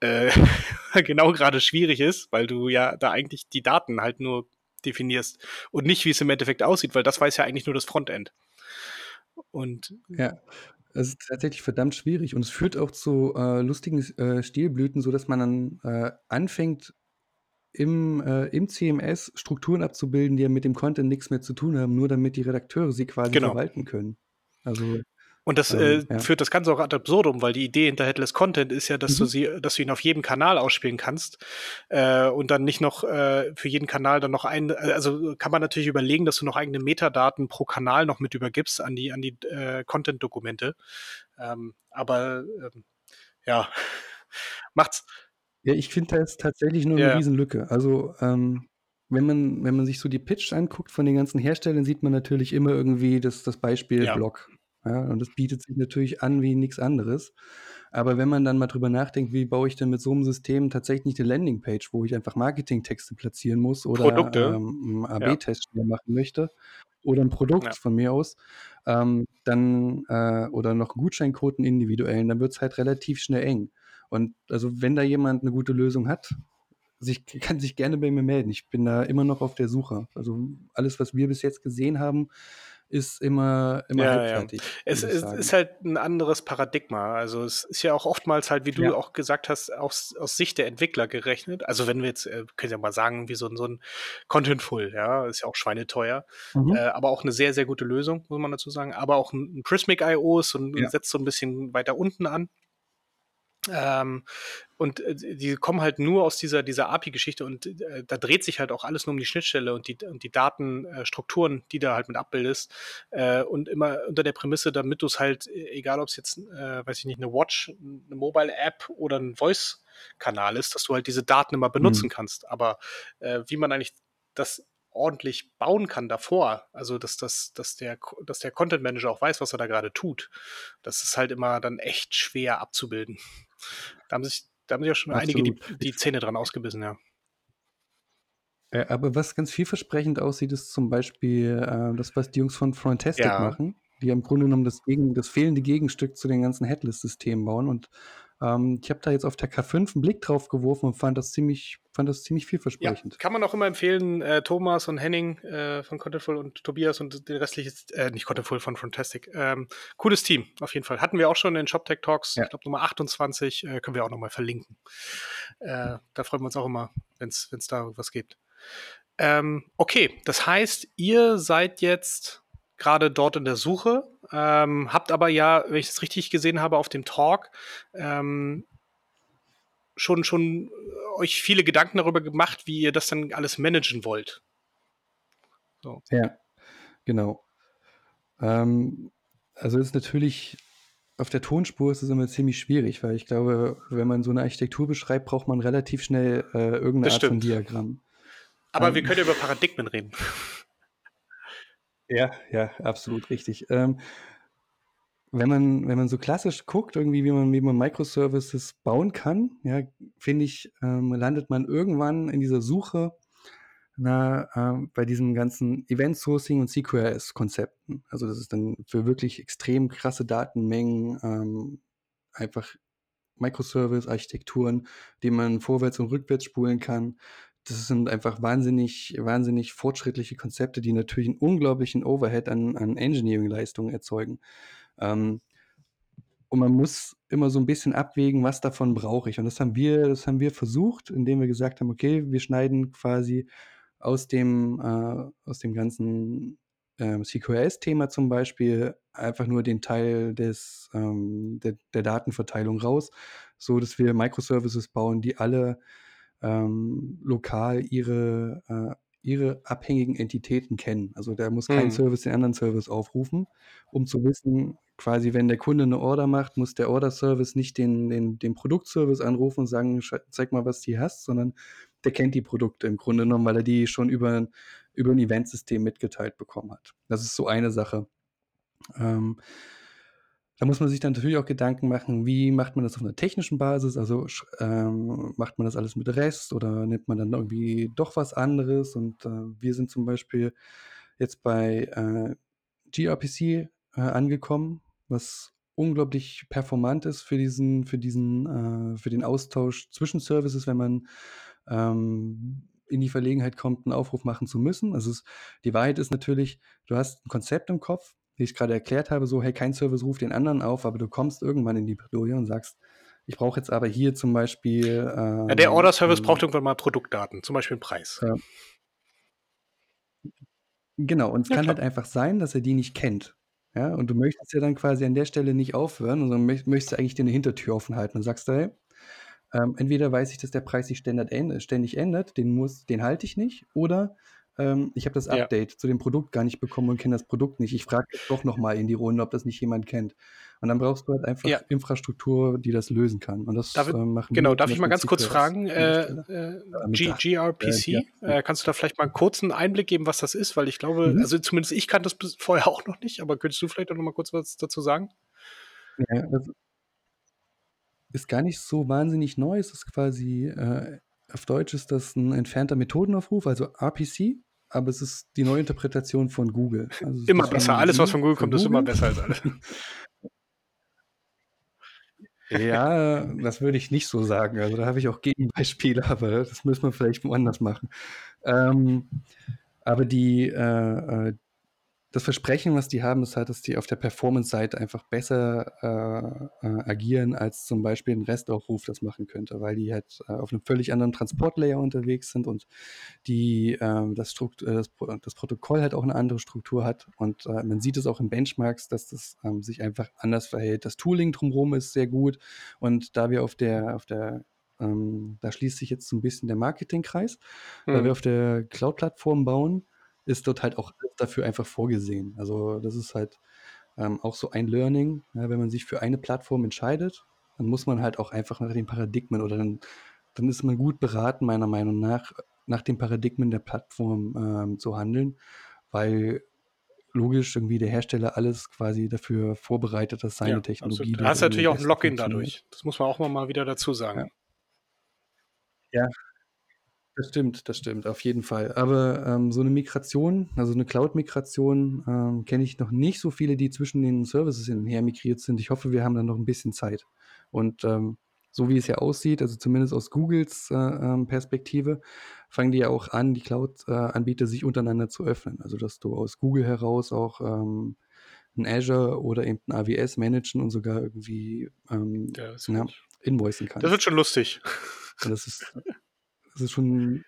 Äh, genau grade schwierig ist, weil du ja da eigentlich die Daten halt nur definierst und nicht, wie's im Endeffekt aussieht, weil das weiß ja eigentlich nur das Frontend. Und Ja, es ist tatsächlich verdammt schwierig und es führt auch zu, äh, lustigen äh, Stilblüten, sodass man dann, äh, anfängt, im, äh im CMS Strukturen abzubilden, die ja mit dem Content nix mehr zu tun haben, nur damit die Redakteure sie quasi Genau. verwalten können. Also, Und das, äh, ähm, ja. führt das Ganze auch ad absurdum, weil die Idee hinter Headless Content ist ja, dass du Mhm. sie dass du ihn auf jedem Kanal ausspielen kannst, äh, und dann nicht noch, äh, für jeden Kanal dann noch ein äh, also, kann man natürlich überlegen, dass du noch eigene Metadaten pro Kanal noch mit übergibst an die an die, äh, Content-Dokumente. Ähm, aber, ähm, ja, macht's Ja, ich finde, da ist tatsächlich nur 'ne Ja. Riesenlücke. Also, ähm, wenn man wenn man sich so die Pitch anguckt von den ganzen Herstellern, sieht man natürlich immer irgendwie das das Beispiel Ja. Blog, ja? Und das bietet sich natürlich an wie nix anderes. Aber wenn man dann mal drüber nachdenkt, wie baue ich denn mit so 'nem System tatsächlich 'ne Landingpage, wo ich einfach Marketingtexte platzieren muss oder, Produkte. ähm, Ja. AB-Test machen möchte oder 'n Produkt Ja. von mir aus, ähm, dann äh, oder noch 'n Gutscheincode 'n individuellen, dann wird's halt relativ schnell eng. Und also, wenn da jemand 'ne gute Lösung hat, sich kann sich gerne bei mir melden. Ich bin da immer noch auf der Suche. Also, alles, was wir bis jetzt gesehen haben, ist immer immer Ja, ja. halbfertig, Es ich es sagen. ist halt 'n anderes Paradigma. Also, es ist ja auch oftmals halt, wie du Ja. auch gesagt hast, aus aus Sicht der Entwickler gerechnet. Also, wenn wir jetzt äh, können ja mal sagen, wie so so 'n Contentful, ja, ist ja auch schweineteuer, Mhm. äh, aber auch 'ne sehr, sehr gute Lösung, muss man dazu sagen. Aber auch 'n 'n Prismic.io ist so 'n Ja. setzt so 'n bisschen weiter unten an. Ähm, und, äh, die kommen halt nur aus dieser dieser API-Geschichte und, äh, da dreht sich halt auch alles nur um die Schnittstelle und die und die Daten äh, die da halt mit abbildest, äh, und immer unter der Prämisse, damit du's halt, e egal ob's jetzt, äh, weiß ich nicht, 'ne Watch, 'ne Mobile-App oder 'n Voice-Kanal ist, dass du halt diese Daten immer benutzen Mhm. kannst. Aber, äh, wie man eigentlich das ordentlich bauen kann davor, also, dass dass dass der dass der Content Manager auch weiß, was er da grade tut, das ist halt immer dann echt schwer abzubilden. Da haben sich da haben sich auch schon einige die Absolut. die Zähne dran ausgebissen, ja. Äh, aber was ganz vielversprechend aussieht, ist zum Beispiel, äh, das, was die Jungs von Frontastic Ja. machen, die im Grunde genommen das Gegen das fehlende Gegenstück zu den ganzen Headless-Systemen bauen. Und, ähm, ich habe da jetzt auf der K5 'n Blick drauf geworfen und fand das ziemlich fand das ziemlich Ja, vielversprechend. kann man auch immer empfehlen, äh, Thomas und Henning, äh, von Contentful und Tobias und den restliches äh, nicht Contentful, von Frontastic. Ähm, cooles Team, auf jeden Fall. Hatten wir auch schon in ShopTech Talks, Ja. ich glaube Nummer 28, äh, können wir auch noch mal verlinken. Äh, da freuen wir uns auch immer, wenn's wenn's da was gibt. Ähm, okay, das heißt, ihr seid jetzt grade dort in der Suche, ähm, habt aber ja, wenn ich das richtig gesehen habe auf dem Talk, ähm schon schon euch viele Gedanken darüber gemacht, wie ihr das dann alles managen wollt. So. Ja, genau. Ähm, also, ist natürlich auf der Tonspur ist es immer ziemlich schwierig, weil ich glaube, wenn man so 'ne Architektur beschreibt, braucht man relativ schnell, äh, irgend 'ne Das Art von. Diagramm. Aber wir Ähm können ja über Paradigmen reden. Ja, ja, absolut richtig. Ähm wenn man wenn man so klassisch guckt, irgendwie, wie man wie man Microservices bauen kann, ja, finde ich, ähm, landet man irgendwann in dieser Suche na, ähm, bei diesen ganzen Event-Sourcing und CQRS-Konzepten. Also das ist dann für wirklich extrem krasse Datenmengen ähm, einfach Microservice-Architekturen, die man vorwärts und rückwärts spulen kann. Das sind einfach wahnsinnig, wahnsinnig fortschrittliche Konzepte, die natürlich einen unglaublichen Overhead an, an Engineering-Leistungen erzeugen. Ähm, und man muss immer so ein bisschen abwägen, was davon brauche ich. Und das haben wir, das haben wir versucht, indem wir gesagt haben, okay, wir schneiden quasi aus dem, äh, aus dem ganzen ähm, CQRS-Thema zum Beispiel einfach nur den Teil des, ähm, der, der Datenverteilung raus, so dass wir Microservices bauen, die alle ähm, lokal ihre, äh, ihre abhängigen Entitäten kennen. Also da muss kein Mhm. Service den anderen Service aufrufen, um zu wissen, quasi, wenn der Kunde eine Order macht, muss der Order-Service nicht den, den, den Produktservice anrufen und sagen, "Sche- zeig mal, was du hast, sondern der kennt die Produkte im Grunde genommen, weil er die schon über, über ein Eventsystem mitgeteilt bekommen hat. Das ist so eine Sache. Ähm, da muss man sich dann natürlich auch Gedanken machen, wie macht man das auf einer technischen Basis? Also ähm, macht man das alles mit REST oder nimmt man dann irgendwie doch was anderes? Und äh, wir sind zum Beispiel jetzt bei äh, gRPC äh, angekommen, was unglaublich performant ist für diesen, für diesen, äh, für den Austausch zwischen Services, wenn man ähm, in die Verlegenheit kommt, einen Aufruf machen zu müssen. Also es, die Wahrheit ist natürlich, du hast ein Konzept im Kopf, wie ich gerade erklärt habe, so, hey, kein Service ruft den anderen auf, aber du kommst irgendwann in die Bredouille und sagst, ich brauche jetzt aber hier zum Beispiel. Ähm, Ja, der Order-Service ähm, braucht irgendwann mal Produktdaten, zum Beispiel einen Preis. äh, genau, und es Ja, kann klar. halt einfach sein, dass er die nicht kennt. Ja, und du möchtest ja dann quasi an der Stelle nicht aufhören, sondern möcht, möchtest eigentlich dir eine Hintertür offen halten und sagst, hey, ähm, entweder weiß ich, dass der Preis sich ständig, änd- ständig ändert, den, muss, den halte ich nicht, oder ähm, ich habe das Ja. Update zu dem Produkt gar nicht bekommen und kenne das Produkt nicht. Ich frage doch nochmal in die Runde, ob das nicht jemand kennt. Und dann brauchst du halt einfach Ja. Infrastruktur, die das lösen kann. Und das Darf ähm, machen Genau, darf ich mal ganz kurz fragen, äh, äh, gRPC, Äh, ja. äh, kannst du da vielleicht mal einen kurzen Einblick geben, was das ist? Weil ich glaube, Mhm. also zumindest ich kannte das vorher auch noch nicht, aber könntest du vielleicht auch noch mal kurz was dazu sagen? Ja, das ist gar nicht so wahnsinnig neu. Es ist quasi, äh, auf Deutsch ist das ein entfernter Methodenaufruf, also RPC, aber es ist die Neuinterpretation von Google. Also Immer besser. Alles, was von Google kommt, ist immer Google. besser als alles. Ja, das würde ich nicht so sagen. Also da habe ich auch Gegenbeispiele, aber das müssen wir vielleicht woanders machen. Ähm, aber die, äh, äh, das Versprechen, was die haben, ist halt, dass die auf der Performance-Seite einfach besser äh, äh, agieren, als zum Beispiel ein REST-Aufruf das machen könnte, weil die halt äh, auf einem völlig anderen Transportlayer unterwegs sind und die, ähm, das, Strukt äh, das, das Protokoll halt auch eine andere Struktur hat. Und äh, man sieht es auch in Benchmarks, dass das ähm, sich einfach anders verhält. Das Tooling drumherum ist sehr gut. Und da wir auf der, auf der ähm, da schließt sich jetzt so ein bisschen der Marketingkreis, da wir auf der Cloud-Plattform bauen, ist dort halt auch alles dafür einfach vorgesehen. Also das ist halt ähm, auch so ein Learning, ja, wenn man sich für eine Plattform entscheidet, dann muss man halt auch einfach nach den Paradigmen oder dann, dann ist man gut beraten, meiner Meinung nach, nach den Paradigmen der Plattform ähm, zu handeln, weil logisch irgendwie der Hersteller alles quasi dafür vorbereitet, dass seine Ja, Technologie. Du hast natürlich auch ein Login dadurch. Das muss man auch mal wieder dazu sagen. Ja. Ja, das stimmt, das stimmt, auf jeden Fall. Aber ähm, so eine Migration, also eine Cloud-Migration, ähm, kenne ich noch nicht so viele, die zwischen den Services hin und her migriert sind. Ich hoffe, wir haben dann noch ein bisschen Zeit. Und ähm, so wie es ja aussieht, also zumindest aus Googles äh, ähm, Perspektive, fangen die ja auch an, die Cloud-Anbieter sich untereinander zu öffnen. Also dass du aus Google heraus auch ähm, ein Azure oder eben ein AWS managen und sogar irgendwie ähm, Ja, das, wird, invoicen das kannst. wird schon lustig. Das ist, das ist schon,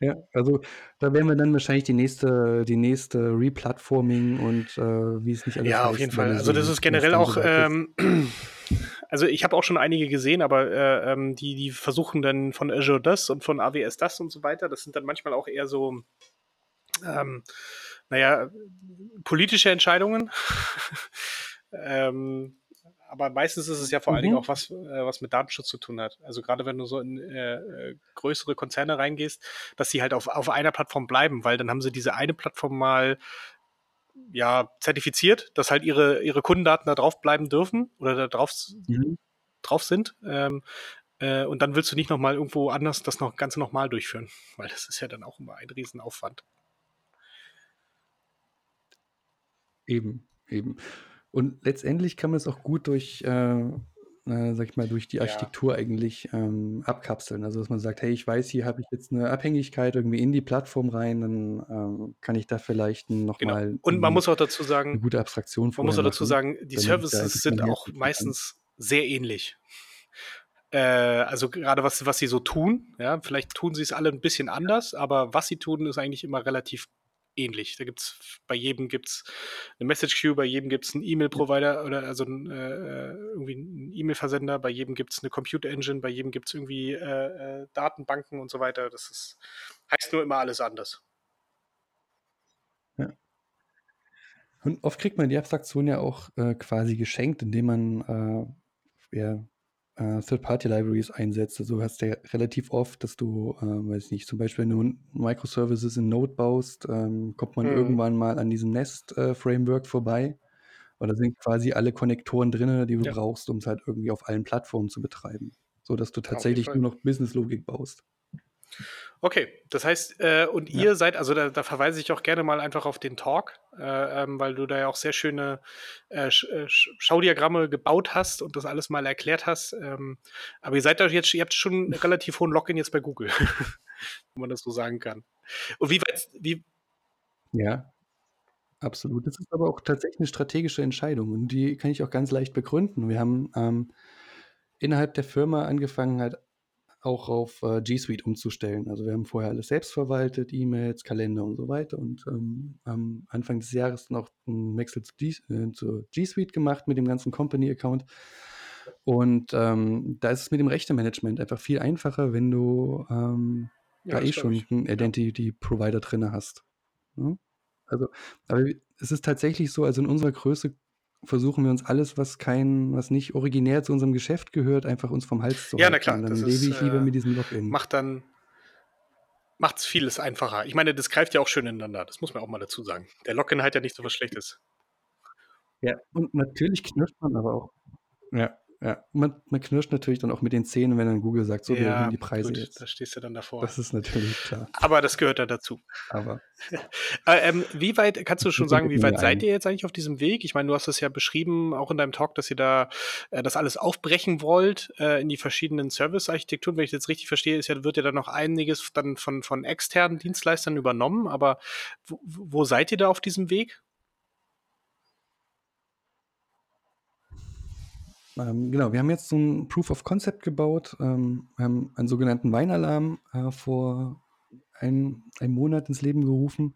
ja, also da werden wir dann wahrscheinlich die nächste, die nächste Replatforming und äh, wie es nicht alles Ja, auf jeden Fall. Also das ist generell auch, ähm, also ich habe auch schon einige gesehen, aber äh, ähm, die, die versuchen dann von Azure das und von AWS das und so weiter. Das sind dann manchmal auch eher so, ähm, naja, politische Entscheidungen. ähm, aber meistens ist es ja vor allen Dingen Mhm. auch was, äh, was mit Datenschutz zu tun hat. Also gerade wenn du so in äh, äh, größere Konzerne reingehst, dass sie halt auf, auf einer Plattform bleiben, weil dann haben sie diese eine Plattform mal ja, zertifiziert, dass halt ihre, ihre Kundendaten da drauf bleiben dürfen oder da drauf, Mhm. drauf sind. Ähm, Äh, und dann willst du nicht noch mal irgendwo anders das noch Ganze noch mal durchführen, weil das ist ja dann auch immer ein Riesenaufwand. Eben, eben. Und letztendlich kann man es auch gut durch, äh, äh, sage ich mal, durch die Ja. Architektur eigentlich ähm, abkapseln. Also dass man sagt, hey, ich weiß, hier habe ich jetzt eine Abhängigkeit irgendwie in die Plattform rein, dann ähm, kann ich da vielleicht noch Genau. mal Und man muss auch dazu sagen gute Abstraktion man muss auch dazu machen, sagen, die Services sind auch meistens sehr ähnlich. Äh, also gerade was was sie so tun, ja, vielleicht tun sie es alle 'n bisschen anders, aber was sie tun, ist eigentlich immer relativ ähnlich. Da gibt's bei jedem gibt's 'ne Message Queue, bei jedem gibt's 'n E-Mail-Provider oder also 'n äh, äh, irgendwie 'n E-Mail-Versender, bei jedem gibt's 'ne Compute Engine, bei jedem gibt's irgendwie, äh, äh, Datenbanken und so weiter. Das ist heißt nur immer alles anders. Ja. Und oft kriegt man die Abstraktion ja auch, äh, quasi geschenkt, indem man, äh, ja, äh, Third-Party-Libraries einsetzt. Also, du hast ja relativ oft, dass du, äh, weiß ich nicht, zum Beispiel, wenn du Microservices in Node baust, ähm, kommt man Mhm. irgendwann mal an diesem Nest, äh, vorbei. Und da sind quasi alle Konnektoren drinne, die du Ja. brauchst, um's halt irgendwie auf allen Plattformen zu betreiben, sodass du Auf jeden tatsächlich nur noch Businesslogik baust. Okay, das heißt, äh, und Ja. ihr seid also da da verweise ich auch gerne mal einfach auf den Talk, äh, ähm, weil du da ja auch sehr schöne, äh, Sch äh, Sch Schaudiagramme gebaut hast und das alles mal erklärt hast. Ähm, aber ihr seid da jetzt ihr habt schon 'n relativ hohen Login jetzt bei Google, wenn man das so sagen kann. Und wie weit wie Ja, absolut. Das ist aber auch tatsächlich 'ne strategische Entscheidung und die kann ich auch ganz leicht begründen. Wir haben, ähm, innerhalb der Firma angefangen, halt auch auf, äh, G Suite umzustellen. Also, wir haben vorher alles selbst verwaltet, E-Mails, Kalender und so weiter und, ähm, haben Anfang des Jahres noch 'n Wechsel zu G äh, zu G Suite gemacht mit dem ganzen Company-Account. Und, ähm, da ist es mit dem Rechtemanagement einfach viel einfacher, wenn du, ähm, Ja, da eh schon ich. 'n Ja. Identity-Provider drinne hast, ne? Also, aber es ist tatsächlich so, also in unserer Größe versuchen wir uns alles, was kein was nicht originär zu unserem Geschäft gehört, einfach uns vom Hals zu Ja, na halten klar, und das dann lebe ist, ich lieber äh mit diesem Login. macht dann macht's vieles einfacher. Ich meine, das greift ja auch schön ineinander. Das muss man auch mal dazu sagen. Der Login hat ja nicht so was Schlechtes. Ja, und natürlich knirscht man aber auch. Ja, ja. Man man knirscht natürlich dann auch mit den Zähnen, wenn dann Google sagt: „So, wir erhöhen die Preise gut, jetzt.“ da stehst du dann davor. Das ist natürlich klar. Aber das gehört dann dazu. Aber Äh, ähm, wie weit kannst du schon sagen, wie weit seid ein. ihr jetzt eigentlich auf diesem Weg? Ich meine, du hast es ja beschrieben, auch in deinem Talk, dass ihr da, äh, das alles aufbrechen wollt, äh, in die verschiedenen Service-Architekturen. Wenn ich das richtig verstehe, ist ja wird ja dann noch einiges dann von von externen Dienstleistern übernommen, aber wo wo seid ihr da auf diesem Weg? Ähm, genau, wir haben jetzt so 'n Proof of Concept gebaut. Ähm, wir haben einen sogenannten Weinalarm, äh, vor ein einem Monat ins Leben gerufen.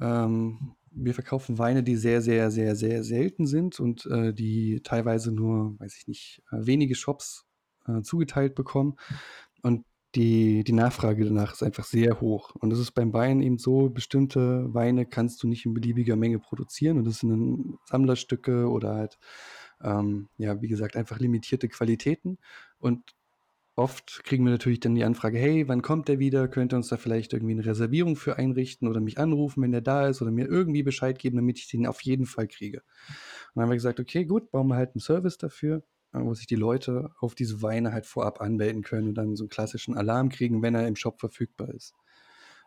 Ähm, wir verkaufen Weine, die sehr, sehr, sehr, sehr selten sind und, äh, die teilweise nur, weiß ich nicht, äh, wenige Shops, äh, zugeteilt bekommen. Und die die Nachfrage danach ist einfach sehr hoch. Und das ist beim Wein eben so, bestimmte Weine kannst du nicht in beliebiger Menge produzieren und das sind dann Sammlerstücke oder halt, ähm, ja, wie gesagt, einfach limitierte Qualitäten. Und oft kriegen wir natürlich dann die Anfrage: „Hey, wann kommt der wieder? Könnt ihr uns da vielleicht irgendwie 'ne Reservierung für einrichten oder mich anrufen, wenn der da ist oder mir irgendwie Bescheid geben, damit ich den auf jeden Fall kriege?“ Und dann haben wir gesagt: „Okay, gut, bauen wir halt 'n Service dafür, äh, wo sich die Leute auf diese Weine halt vorab anmelden können und dann so 'n klassischen Alarm kriegen, wenn er im Shop verfügbar ist.“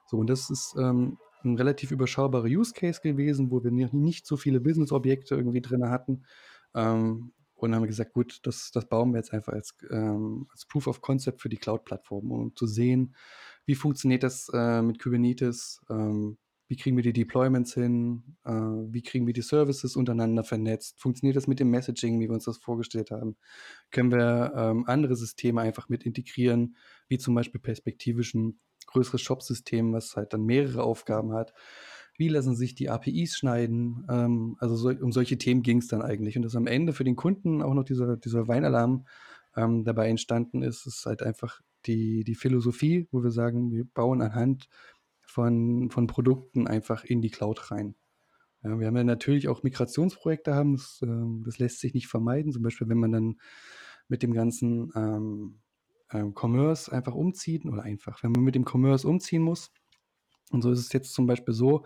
So, und das ist, ähm, 'n relativ überschaubarer Use Case gewesen, wo wir ni nicht so viele Business-Objekte irgendwie drinne hatten. Ähm, und haben gesagt: „Gut, das das bauen wir jetzt einfach als ähm, als Proof of Concept für die Cloud-Plattform, um zu sehen, wie funktioniert das, äh, mit Kubernetes? Ähm, wie kriegen wir die Deployments hin? Äh, wie kriegen wir die Services untereinander vernetzt? Funktioniert das mit dem Messaging, wie wir uns das vorgestellt haben? Können wir, ähm, andere Systeme einfach mit integrieren, wie zum Beispiel perspektivisch 'n größeres Shopsystem, was halt dann mehrere Aufgaben hat? Wie lassen sich die APIs schneiden?“ Ähm, also sol um solche Themen ging's dann eigentlich. Und dass am Ende für den Kunden auch noch dieser dieser Weinalarm, ähm, dabei entstanden ist, ist halt einfach die die Philosophie, wo wir sagen, wir bauen anhand von von Produkten einfach in die Cloud rein. Ja, wir haben ja natürlich auch Migrationsprojekte haben, das, ähm das lässt sich nicht vermeiden. Zum Beispiel, wenn man dann mit dem ganzen, ähm, ähm, Commerce einfach umzieht oder einfach, wenn man mit dem Commerce umziehen muss. Und so ist es jetzt zum Beispiel so,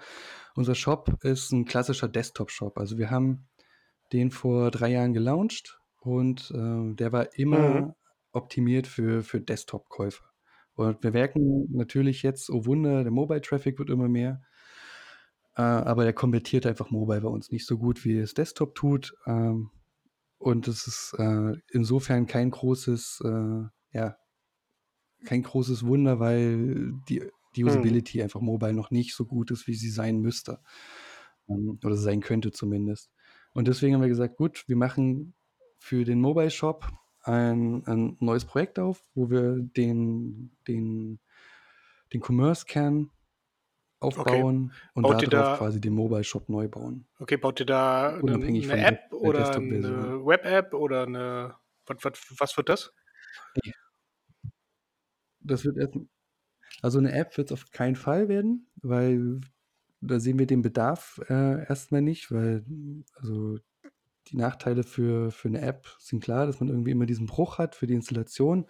unser Shop ist 'n klassischer Desktop-Shop. Also, wir haben den vor 3 Jahren gelauncht und, äh, der war Mhm. immer optimiert für für Desktop-Käufer. Und wir merken natürlich jetzt, oh Wunder, der Mobile-Traffic wird immer mehr. Äh, aber der konvertiert einfach Mobile bei uns nicht so gut, wie es Desktop tut. Ähm, und es ist äh, insofern kein großes, äh, ja, kein großes Wunder, weil die die Mhm. Usability einfach Mobile noch nicht so gut ist, wie sie sein müsste. Ähm, oder sein könnte zumindest. Und deswegen haben wir gesagt: „Gut, wir machen für den Mobile Shop ein ein neues Projekt auf, wo wir den den den Commerce-Kern Okay. aufbauen und Baut da quasi den Mobile Shop neu bauen.“ Okay, baut ihr da Unabhängig 'ne von der App der oder Desktop-Version. 'ne Web-App oder 'ne wat wat was wird das? Das wird erst 'n also 'ne App wird's auf keinen Fall werden, weil da sehen wir den Bedarf, äh, erst mal nicht, weil also die Nachteile für für 'ne App sind klar, dass man irgendwie immer diesen Bruch hat für die Installation.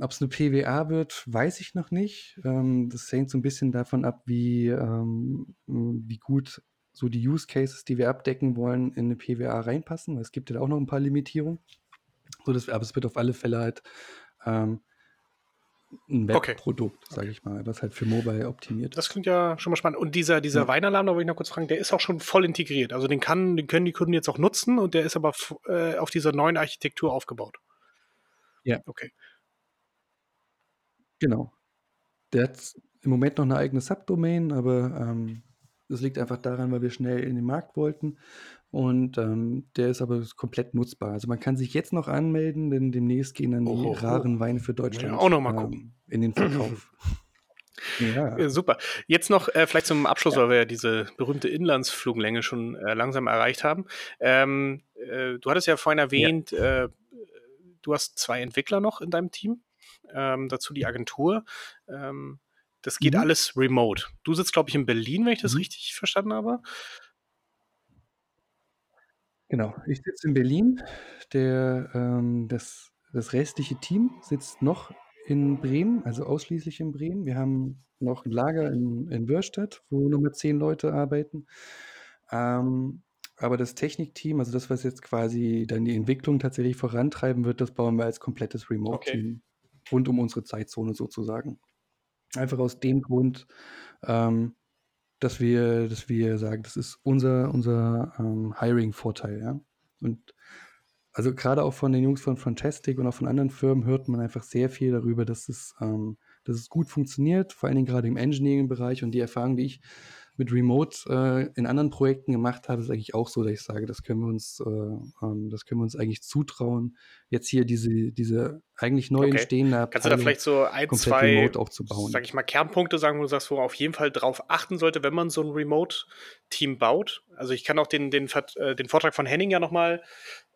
Ob's 'ne PWA wird, weiß ich noch nicht. Ähm, das hängt so 'n bisschen davon ab, wie, ähm hm, wie gut so die Use Cases, die wir abdecken wollen, in 'ne PWA reinpassen, es gibt ja auch noch 'n paar Limitierungen. So dass aber es wird auf alle Fälle halt, ähm 'n Okay. Webprodukt, sage Okay. ich mal, was halt für Mobile optimiert Das ist. klingt ja schon mal spannend. Und dieser dieser Ja. Weinalarm, da wollte ich noch kurz fragen, der ist auch schon voll integriert. Also den kann den können die Kunden jetzt auch nutzen und der ist aber äh, auf dieser neuen Architektur aufgebaut? Ja. Okay. Genau. Der hat im Moment noch 'ne eigene Subdomain, aber, ähm, das liegt einfach daran, weil wir schnell in den Markt wollten. Und, ähm, der ist aber komplett nutzbar. Also man kann sich jetzt noch anmelden, denn demnächst gehen dann die Ohoho. raren Weine für Deutschland, auch noch mal gucken. ähm, in den Verkauf. Ja. Ja, super. Jetzt noch, äh, vielleicht zum Abschluss, Ja. weil wir ja diese berühmte Inlandsfluglänge schon, äh, langsam erreicht haben. Ähm, äh, du hattest ja vorhin Ja. erwähnt, äh, du hast 2 Entwickler noch in deinem Team, ähm, dazu die Agentur. Ähm, das geht Mhm. alles remote. Du sitzt, glaube ich, in Berlin, wenn ich das Mhm. richtig verstanden habe? Genau. Ich sitze in Berlin. Der, ähm das das restliche Team sitzt noch in Bremen, also ausschließlich in Bremen. Wir haben noch 'n Lager in in Wörrstadt, wo noch mal 10 Leute arbeiten. Ähm, aber das Technikteam, also das, was jetzt quasi dann die Entwicklung tatsächlich vorantreiben wird, das bauen wir als komplettes Okay. Remote-Team rund um unsere Zeitzone sozusagen. Einfach aus dem Grund, ähm, dass wir dass wir sagen, das ist unser unser, ähm, Hiring-Vorteil, ja? Und also grade auch von den Jungs von Frontastic und auch von anderen Firmen hört man einfach sehr viel darüber, dass es ähm, dass es gut funktioniert, vor allen Dingen grade im Engineering-Bereich. Und die Erfahrung, die ich mit Remote, äh, in anderen Projekten gemacht habe, ist eigentlich auch so, dass ich sage, das können wir uns äh, ähm, das können wir uns eigentlich zutrauen, jetzt hier diese diese eigentlich neu Okay. entstehende Kannst du da Abteilung vielleicht so 1, komplett 2, remote auch zu bauen. sage ich mal, Kernpunkte sagen, wo du sagst, wo man auf jeden Fall drauf achten sollte, wenn man so 'n Remote-Team baut? Also, ich kann auch den den äh, den Vortrag von Henning ja noch mal,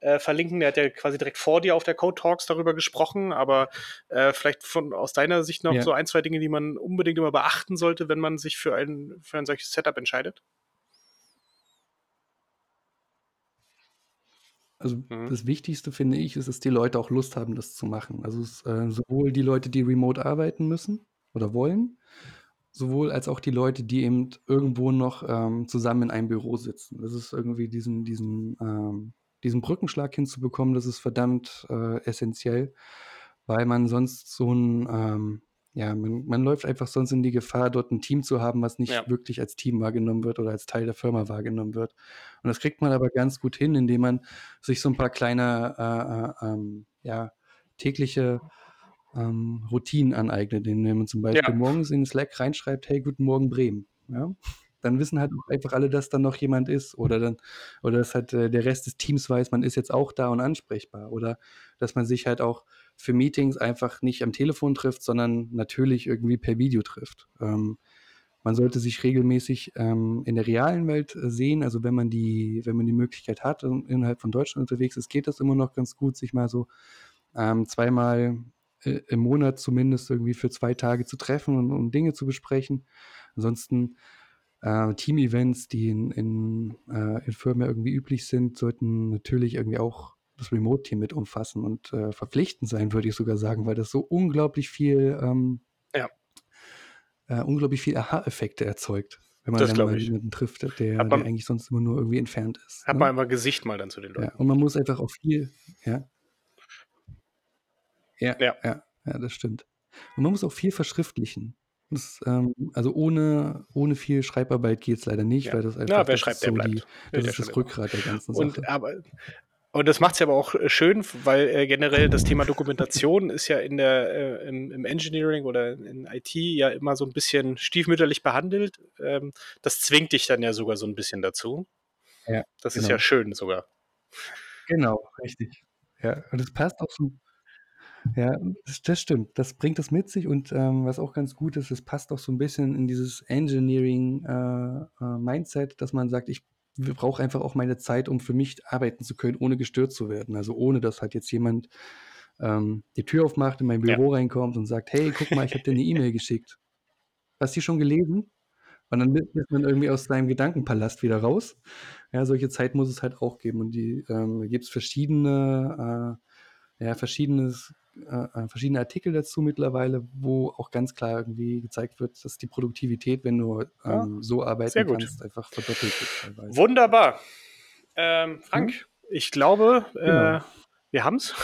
äh, verlinken. Der hat ja quasi direkt vor dir auf der Code Talks darüber gesprochen, aber, äh, vielleicht von aus deiner Sicht noch Ja. so 1, 2 Dinge, die man unbedingt immer beachten sollte, wenn man sich für ein für ein solches Setup entscheidet? Also, Mhm. das Wichtigste, finde ich, ist, dass die Leute auch Lust haben, das zu machen. Also, es äh, sowohl die Leute, die remote arbeiten müssen oder wollen, sowohl als auch die Leute, die eben irgendwo noch, ähm, zusammen in einem Büro sitzen. Das ist irgendwie diesen diesen ähm, diesen Brückenschlag hinzubekommen, das ist verdammt, äh, essenziell, weil man sonst so 'n ähm, ja, man man läuft einfach sonst in die Gefahr, dort 'n Team zu haben, was nicht Ja. wirklich als Team wahrgenommen wird oder als Teil der Firma wahrgenommen wird. Und das kriegt man aber ganz gut hin, indem man sich so 'n paar kleine, äh, äh, ähm, ja, tägliche, ähm, Routinen aneignet, indem man zum Beispiel Ja. morgens in Slack reinschreibt: „Hey, guten Morgen Bremen“, ja? Dann wissen halt einfach alle, dass da noch jemand ist oder dann oder dass halt, äh, der Rest des Teams weiß, man ist jetzt auch da und ansprechbar. Oder dass man sich halt auch für Meetings einfach nicht am Telefon trifft, sondern natürlich irgendwie per Video trifft. Ähm, man sollte sich regelmäßig, ähm, in der realen Welt, äh, sehen. Also, wenn man die wenn man die Möglichkeit hat innerhalb von Deutschland unterwegs ist, geht das immer noch ganz gut, sich mal so, ähm, zweimal, äh, im Monat zumindest irgendwie für 2 Tage zu treffen und und Dinge zu besprechen. Ansonsten, äh, Team-Events, die in in äh, in Firmen irgendwie üblich sind, sollten natürlich irgendwie auch das Remote-Team mit umfassen und, äh, verpflichtend sein, würde ich sogar sagen, weil das so unglaublich viel, ähm Ja. äh, unglaublich viel Aha-Effekte erzeugt, wenn man Das dann mal ich. jemanden trifft, der der man eigentlich sonst immer nur irgendwie entfernt ist, hat ne? man einfach Gesicht mal dann zu den Ja, Leuten. und man muss einfach auch viel ja? Ja, Ja. ja, ja, das stimmt. Und man muss auch viel verschriftlichen. Das, ähm also ohne ohne viel Schreibarbeit geht's leider nicht, Ja. weil das einfach wer das schreibt, ist der so die bleibt. das Ja, ist das immer. Rückgrat der ganzen Und Sache. aber und das macht's ja aber auch, äh, schön, weil, äh, generell das Thema Dokumentation ist ja in der äh, im im Engineering oder in IT ja immer so 'n bisschen stiefmütterlich behandelt. Ähm, das zwingt dich dann ja sogar so 'n bisschen dazu. Ja, Das ist ja genau. schön sogar. Genau, richtig. Ja, und es passt auch so ja, das das stimmt. Das bringt das mit sich und, ähm, was auch ganz gut ist, es passt auch so 'n bisschen in dieses Engineering, äh, äh, Mindset, dass man sagt: „Ich brauche einfach auch meine Zeit, um für mich arbeiten zu können, ohne gestört zu werden.“ Also, ohne dass halt jetzt jemand, ähm, die Tür aufmacht, in mein Ja. Büro reinkommt und sagt: „Hey, guck mal, ich habe dir 'ne E-Mail geschickt. Hast du die schon gelesen?“ Und dann ist man irgendwie aus seinem Gedankenpalast wieder raus. Ja, solche Zeit muss es halt auch geben und die, ähm da gibt's verschiedene, äh ja, verschiedenes äh, äh, verschiedene Artikel dazu mittlerweile, wo auch ganz klar irgendwie gezeigt wird, dass die Produktivität, wenn du, Ja, ähm, so sehr arbeiten kannst, einfach verdoppelt wird teilweise. Wunderbar. Ähm, Ja. Frank, ich glaube, Genau. äh, wir haben's.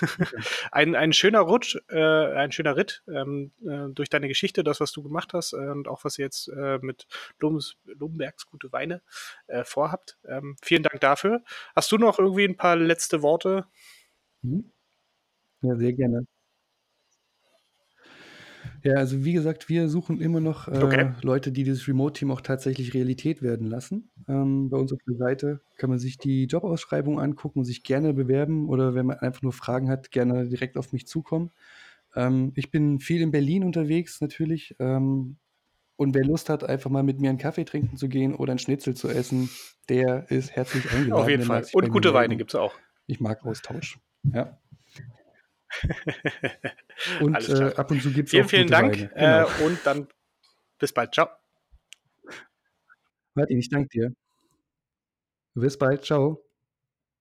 Ein ein schöner Rutsch äh, ein schöner Ritt, ähm, äh, durch deine Geschichte, das, was du gemacht hast, äh, und auch was ihr jetzt, äh, mit Lobens Lobenbergs Gute Weine, äh, vorhabt. Ähm, vielen Dank dafür. Hast du noch irgendwie 'n paar letzte Worte? Mhm. Ja, sehr gerne. Ja, also wie gesagt, wir suchen immer noch, Okay. äh, Leute, die dieses Remote-Team auch tatsächlich Realität werden lassen. Ähm, bei uns auf der Seite kann man sich die Jobausschreibung angucken und sich gerne bewerben oder wenn man einfach nur Fragen hat, gerne direkt auf mich zukommen. Ähm, ich bin viel in Berlin unterwegs natürlich, ähm, und wer Lust hat, einfach mal mit mir 'n Kaffee trinken zu gehen oder 'n Schnitzel zu essen, der ist herzlich Auf eingeladen. jeden Der mag Fall. sich bei Und mir gute Weine melden. gibt's auch. Ich mag Austausch. Ja. Und, äh, ab und zu gibt's Vielen, auch vielen gute Dank, äh, Genau. und dann bis bald. Tschau. Martin, ich danke dir. Bis bald. Tschau.